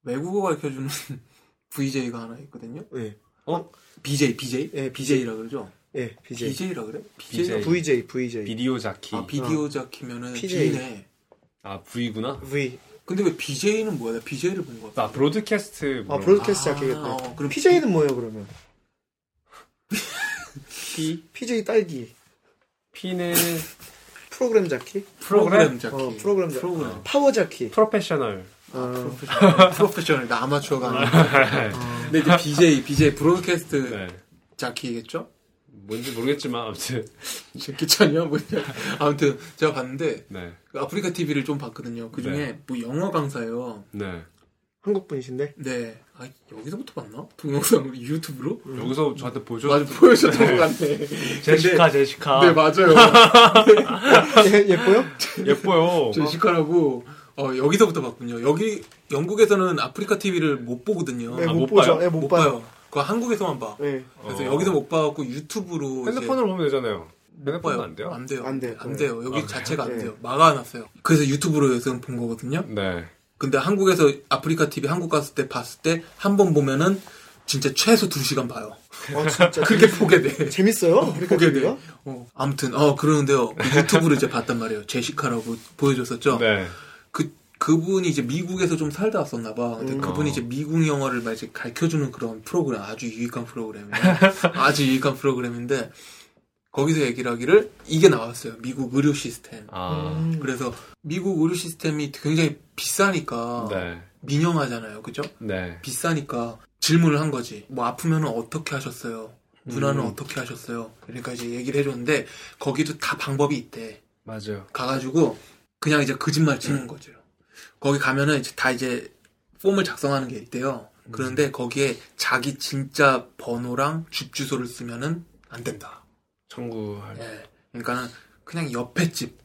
외국어 가르쳐주는 VJ가 하나 있거든요 네, BJ BJ 예, BJ라 그러죠 예, BJ, BJ라 그래 BJ. VJ, VJ, 비디오 자키. 아 비디오 자키면은 PJ. B네 아 V구나. V. 근데 왜 BJ는 뭐야 나 BJ를 본거 같아 아 broadcast. 아 뭐. broadcast 아, 자키겠네. 어, 그럼 PJ는 뭐예요 그러면? P PJ 딸기 P는 프로그램 자키? 프로그램 자키 어, 프로그램 자키. 프로그램 파워 자키. 프로페셔널. 아, 프로페셔널 나 아마추어가 아니야 근데 이제 BJ BJ 브로드캐스트 네. 자키겠죠 뭔지 모르겠지만 아무튼 귀찮냐 뭐냐 아무튼 제가 봤는데 네. 그 아프리카 TV를 좀 봤거든요 그 중에 네. 뭐 영어 강사예요 네. 한국 분이신데. 네. 아, 여기서부터 봤나? 동영상 유튜브로? 여기서 저한테 보여줘. 맞아, 보여줬던 것 같네. 제시카, 제시카. 네, 맞아요. 예, 예뻐요? 예뻐요. 제시카라고, 어, 여기서부터 봤군요. 여기, 영국에서는 아프리카 TV를 못 보거든요. 네, 아, 못, 못 보죠. 봐요? 예, 못, 못 봐요. 봐요. 그거 한국에서만 봐. 네. 그래서 어. 여기서 못 봐갖고 유튜브로. 핸드폰으로 보면 되잖아요. 못 핸드폰은 봐요. 안 돼요? 안 돼요. 안 돼요. 안 돼요. 여기 아, 자체가 안 네. 돼요. 막아놨어요. 그래서 유튜브로 요즘 본 거거든요. 네. 근데 한국에서 아프리카 TV 한국 갔을 때 봤을 때 한 번 보면은 진짜 최소 2시간 봐요. 아, 진짜. 그렇게 보게 돼. 재밌어요? 아프리카 보게 TV가? 돼. 어, 아무튼 어 그러는데요. 그 유튜브로 이제 봤단 말이에요. 제시카라고 보여줬었죠. 네. 그 그분이 이제 미국에서 좀 살다 왔었나 봐. 근데 음. 그분이 이제 미국 영어를 막 이제 가르쳐주는 그런 프로그램 아주 유익한 프로그램이에요. 아주 유익한 프로그램인데 거기서 얘기를 하기를 이게 나왔어요. 미국 의료 시스템. 아. 음. 그래서 미국 의료 시스템이 굉장히 비싸니까 네. 민영하잖아요. 그죠? 네. 비싸니까 질문을 한 거지. 뭐 아프면 어떻게 하셨어요? 누나는 음. 어떻게 하셨어요? 그러니까 이제 얘기를 해줬는데 거기도 다 방법이 있대. 맞아요. 가가지고 그냥 이제 거짓말 치는 거죠. 거기 가면은 이제 다 이제 폼을 작성하는 게 있대요. 그런데 거기에 자기 진짜 번호랑 집 주소를 쓰면은 안 된다. 청구할. 예. 그러니까는 그냥 옆에 집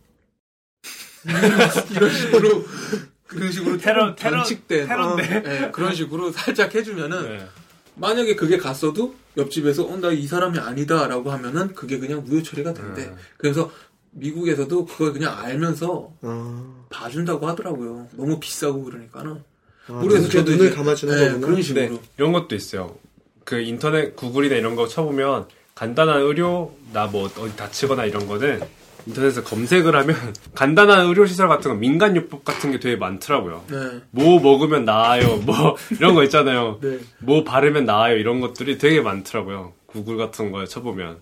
이런 식으로 그런 식으로 테러, 테러, 변칙된 테러인데? 예, 그런 식으로 살짝 해주면은 네. 만약에 그게 갔어도 옆집에서 어 나 이 사람이 아니다라고 하면은 그게 그냥 무효 처리가 된대. 음. 그래서 미국에서도 그걸 그냥 알면서 아. 봐준다고 하더라고요. 너무 비싸고 그러니까는. 아, 모르겠어요. 저도 눈을 이제- 감아주는 네, 거구나. 그런 식으로. 네, 이런 것도 있어요. 그 인터넷 구글이나 이런 거 쳐보면 간단한 의료 나 뭐 어디 다치거나 이런 거는 인터넷에서 검색을 하면 간단한 의료 시설 같은 거 민간요법 같은 게 되게 많더라고요. 네. 뭐 먹으면 나아요. 뭐 이런 거 있잖아요. 네. 뭐 바르면 나아요. 이런 것들이 되게 많더라고요. 구글 같은 거에 쳐보면.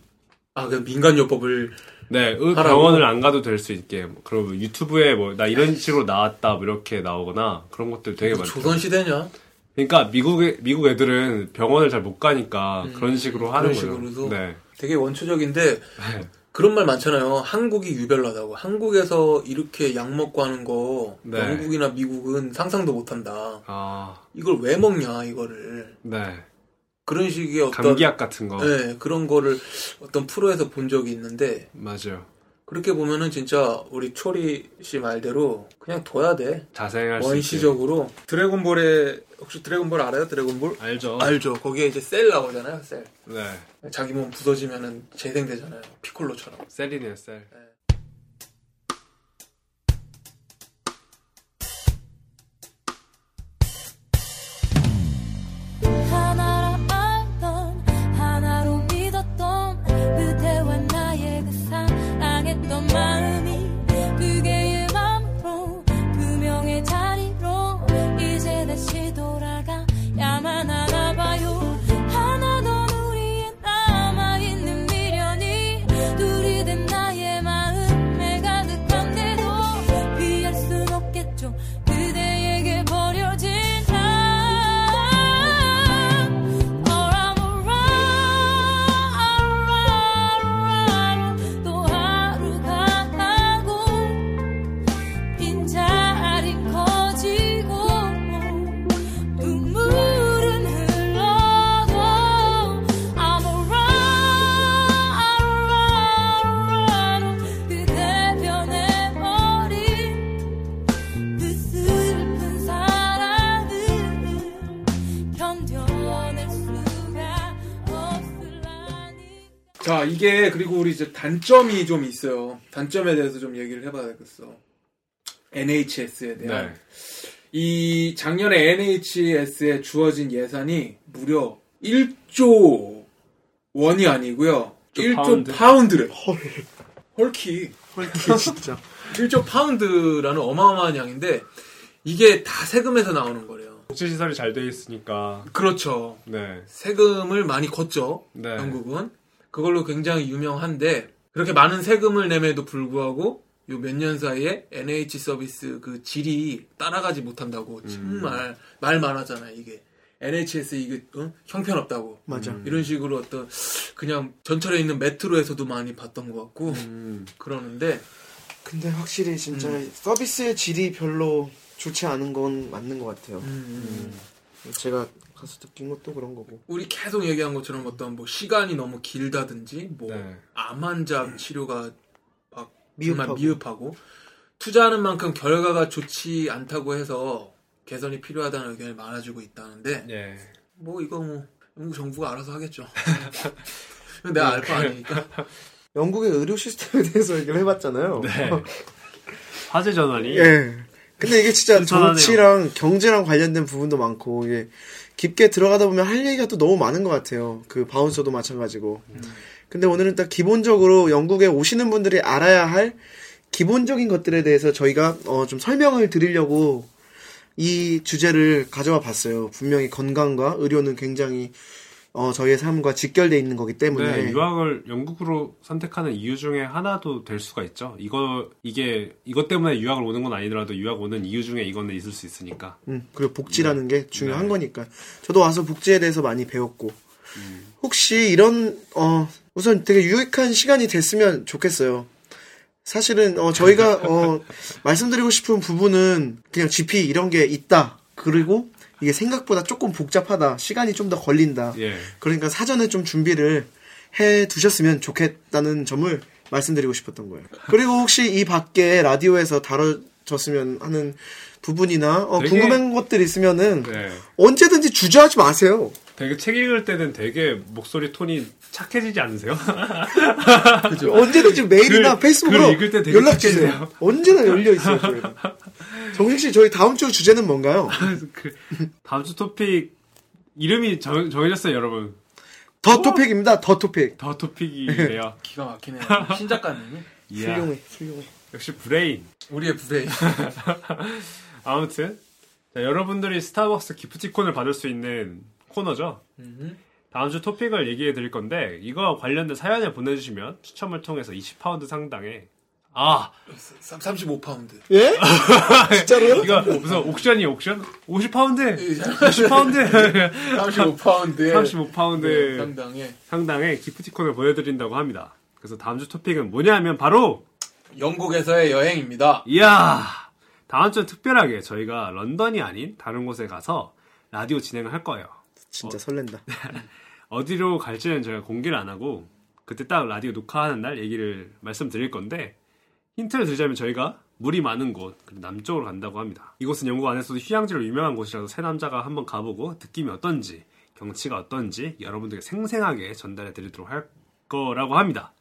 아, 그 민간요법을 네, 하라고? 병원을 안 가도 될 수 있게. 뭐 그리고 유튜브에 뭐 나 이런 식으로 나왔다 뭐 이렇게 나오거나 그런 것들 되게 많죠. 조선 시대냐? 그러니까 미국의 미국 애들은 병원을 잘 못 가니까 음, 그런 식으로 하는 그런 거예요. 식으로도? 네. 되게 원초적인데 네. 그런 말 많잖아요. 한국이 유별나다고. 한국에서 이렇게 약 먹고 하는 거 네. 영국이나 미국은 상상도 못한다. 아, 이걸 왜 먹냐 이거를 네. 그런 식의 어떤 감기약 같은 거. 네, 그런 거를 어떤 프로에서 본 적이 있는데 맞아요. 그렇게 보면은 진짜 우리 초리 씨 말대로 그냥 둬야 돼. 자생할. 원시적으로 드래곤볼에 혹시 드래곤볼 알아요? 드래곤볼? 알죠. 알죠. 거기에 이제 셀 나오잖아요. 셀. 네. 자기 몸 부서지면은 재생되잖아요. 피콜로처럼. 셀이네요, 셀. 하 이게 그리고 우리 이제 단점이 좀 있어요. 단점에 대해서 좀 얘기를 해봐야겠어. NHS에 대한 네. 이 작년에 NHS에 주어진 예산이 무려 1조 원이 아니고요. 1조, 파운드. 파운드. 래 헐키. 헐키 진짜. 1조 파운드라는 어마어마한 양인데 이게 다 세금에서 나오는 거래요. 복지 시설이 잘 돼 있으니까. 그렇죠. 네. 세금을 많이 걷죠. 네. 영국은 그걸로 굉장히 유명한데 그렇게 많은 세금을 nem에도 불구하고 요 몇 년 사이에 NH 서비스 그 질이 따라가지 못한다고 정말 말 많았잖아요 이게 NHS 이게 어? 형편없다고 맞아. 이런 식으로 어떤 그냥 전철에 있는 메트로에서도 많이 봤던 것 같고 음. 그러는데 근데 확실히 진짜 음. 서비스의 질이 별로 좋지 않은 건 맞는 것 같아요. 음, 음. 제가 가서 느낀 것도 그런 거고. 우리 계속 얘기한 것처럼 어떤 뭐 시간이 너무 길다든지 뭐 네. 암 환자 치료가 막 미흡하고. 정말 미흡하고 투자하는 만큼 결과가 좋지 않다고 해서 개선이 필요하다는 의견이 많아지고 있다는데 예. 뭐 이거 뭐 영국 정부가 알아서 하겠죠. 내가 알 거 아니니까. 영국의 의료 시스템에 대해서 얘기를 해봤잖아요. 네. 화재 전환이 예. 근데 이게 진짜. 정치랑 경제랑 관련된 부분도 많고 이게 깊게 들어가다 보면 할 얘기가 또 너무 많은 것 같아요. 그 바운서도 마찬가지고. 근데 오늘은 딱 기본적으로 영국에 오시는 분들이 알아야 할 기본적인 것들에 대해서 저희가 어, 좀 설명을 드리려고 이 주제를 가져와 봤어요. 분명히 건강과 의료는 굉장히 어, 저희의 삶과 직결돼 있는 거기 때문에 네, 유학을 영국으로 선택하는 이유 중에 하나도 될 수가 있죠. 이거 이게 이것 때문에 유학을 오는 건 아니더라도 유학 오는 이유 중에 이거는 있을 수 있으니까. 음, 그리고 복지라는 게 중요한 네. 거니까. 저도 와서 복지에 대해서 많이 배웠고. 혹시 이런, 어, 우선 되게 유익한 시간이 됐으면 좋겠어요. 사실은, 어, 저희가, 어, 말씀드리고 싶은 부분은 그냥 GP 이런 게 있다. 그리고 이게 생각보다 조금 복잡하다. 시간이 좀 더 걸린다. 예. 그러니까 사전에 좀 준비를 해 두셨으면 좋겠다는 점을 말씀드리고 싶었던 거예요. 그리고 혹시 이 밖에 라디오에서 다뤄졌으면 하는 부분이나 어, 되게- 궁금한 것들 있으면은 네. 언제든지 주저하지 마세요. 되게 책 읽을 때는 되게 목소리 톤이 착해지지 않으세요? 언제든지 메일이나 글- 페이스북으로 연락 주세요. 언제나 열려 있어요. 정식 씨 저희 다음 주 주제는 뭔가요? 그 다음 주 토픽 이름이 정, 정해졌어요, 여러분. The Topic입니다. The Topic. The Topic이래요. 기가 막히네요. 신 작가님이 이야, 훌륭해, 훌륭해. 역시 브레인. 우리의 브레인. 아무튼 자, 여러분들이 스타벅스 기프티콘을 받을 수 있는 코너죠. 음. 다음 주 토픽을 얘기해 드릴 건데 이거 관련된 사연을 보내주시면 추첨을 통해서 20파운드 상당의 아 35파운드. 예? 진짜로요? 이거 무슨 옥션이 옥션? 50파운드 50파운드 35파운드에 35파운드 상당의 상당의 기프티콘을 보내드린다고 합니다. 그래서 다음 주 토픽은 뭐냐면 바로 영국에서의 여행입니다. 이야 다음 주는 특별하게 저희가 런던이 아닌 다른 곳에 가서 라디오 진행을 할 거예요. 진짜 설렌다. 어디로 갈지는 저희가 공개를 안 하고 그때 딱 라디오 녹화하는 날 얘기를 말씀드릴 건데 힌트를 드리자면 저희가 물이 많은 곳 남쪽으로 간다고 합니다. 이곳은 영국 안에서도 휴양지로 유명한 곳이라서 새 남자가 한번 가보고 느낌이 어떤지 경치가 어떤지 여러분들에게 생생하게 전달해 드리도록 할 거라고 합니다.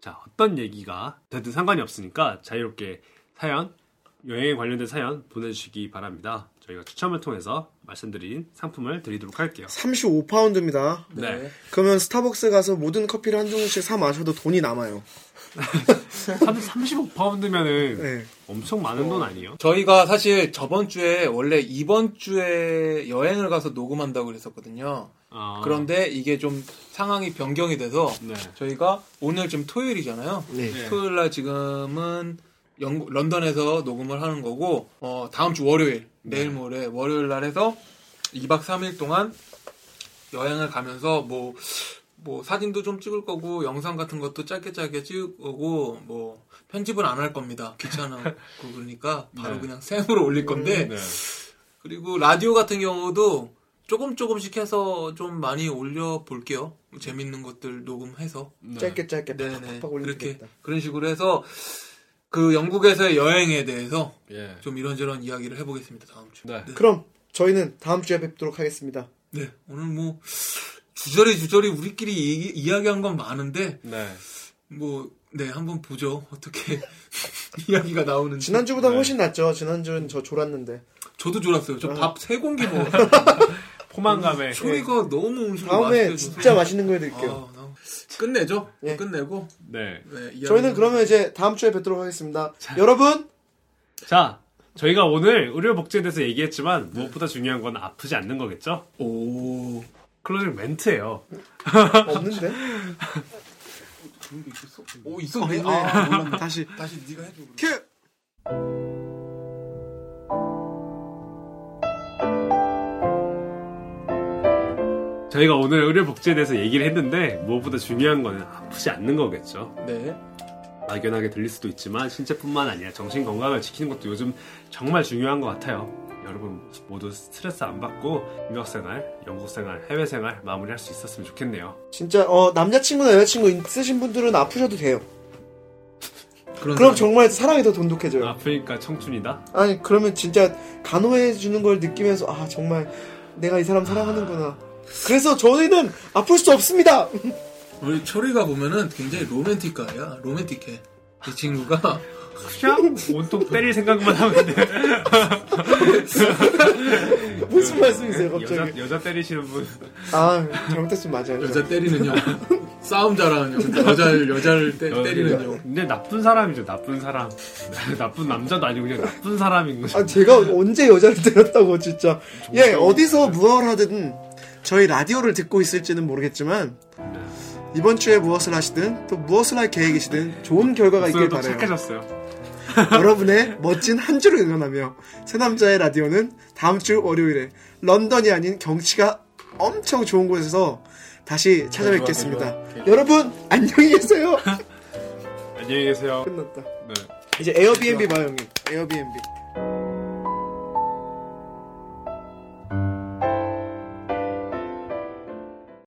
자 어떤 얘기가 되든 상관이 없으니까 자유롭게 사연 여행에 관련된 사연 보내주시기 바랍니다. 저희가 추첨을 통해서 말씀드린 상품을 드리도록 할게요. 35파운드입니다. 네. 그러면 스타벅스 가서 모든 커피를 한 종류씩 사 마셔도 돈이 남아요. 35파운드면은 네. 엄청 많은 돈 아니에요? 저희가 사실 저번 주에 원래 이번 주에 여행을 가서 녹음한다고 그랬었거든요. 아, 그런데 이게 좀 상황이 변경이 돼서 네. 저희가 오늘 지금 토요일이잖아요. 네. 네. 토요일 날 지금은 영국 런던에서 녹음을 하는 거고 어, 다음 주 월요일 내일 모레 월요일 날 해서 2박 3일 동안 여행을 가면서 뭐, 뭐 사진도 좀 찍을 거고 영상 같은 것도 짧게 짧게 찍을 거고 뭐 편집은 안 할 겁니다. 귀찮아고 그러니까 바로 네. 그냥 생으로 올릴 건데 네. 그리고 라디오 같은 경우도 조금 조금씩 해서 좀 많이 올려 볼게요. 재밌는 것들 녹음해서 네. 짧게 짧게 네네 팍팍 올리면 그렇게 되겠다. 그런 식으로 해서 그 영국에서의 여행에 대해서 예. 좀 이런저런 이야기를 해보겠습니다 다음 주. 네. 그럼 저희는 다음 주에 뵙도록 하겠습니다. 네, 오늘 뭐 주저리 주저리 우리끼리 얘기, 이야기한 건 많은데 네. 뭐 네 한번 보죠 어떻게 이야기가 나오는지. 지난주보다 네. 훨씬 낫죠. 지난주는 저 졸았는데. 저도 졸았어요. 저 밥 세 공기 먹었어요. 포만감에 소리가 너무 음식을 다음에 맛있게 진짜. 맛있는 거 해드릴게요. 아, 나- 끝내죠. 예. 끝내고 네. 네, 저희는 그러면 이제 다음 주에 뵙도록 하겠습니다. 여러분 자, 저희가 오늘 의료 복지에 대해서 얘기했지만 무엇보다 중요한 건 아프지 않는 거겠죠? 오 closing 멘트예요. 없는데 게 있었어? 오 있었네. 아 몰랐네. 다시 다시 네가 해줘. 큐. 저희가 오늘 의료 복지에 대해서 얘기를 했는데 무엇보다 중요한 거는 아프지 않는 거겠죠. 네. 막연하게 들릴 수도 있지만 신체뿐만 아니라 정신 건강을 지키는 것도 요즘 정말 중요한 것 같아요. 여러분 모두 스트레스 안 받고 유학생활, 영국생활, 해외생활 마무리할 수 있었으면 좋겠네요. 진짜 어 남자친구나 여자친구 있으신 분들은 아프셔도 돼요. 그럼 사람. 정말 사랑이 더 돈독해져요. 아프니까 청춘이다. 아니 그러면 진짜 간호해 주는 걸 느끼면서 아 정말 내가 이 사람 사랑하는구나. 그래서 저희는 아플 수 없습니다. 우리 초리가 보면은 굉장히 로맨틱가야. 로맨틱해. 이 친구가 그냥 온통 때릴 생각만 하면 돼. 무슨 말씀이세요 여자 갑자기? 여자 때리시는 분. 아 잘못했으면 맞아요. 여자 때리는 형. 싸움 잘하는 형. 여자를 여자를 때, 때리는 형. 근데 나쁜 사람이죠. 나쁜 사람. 나쁜 남자도 아니고 그냥 나쁜 사람인 거죠. 아 제가 언제 여자를 때렸다고 진짜. 예 어디서 무얼 하든 저희 라디오를 듣고 있을지는 모르겠지만 이번 주에 무엇을 하시든 또 무엇을 할 계획이시든 좋은 결과가 있길 바래요. 착해졌어요. 여러분의 멋진 한 주를 응원하며 새 남자의 라디오는 다음 주 월요일에 런던이 아닌 경치가 엄청 좋은 곳에서 다시 찾아뵙겠습니다. 여러분 안녕히 계세요. 안녕히 계세요. 끝났다. 네. 이제 에어비앤비 봐요 형님. 에어비앤비.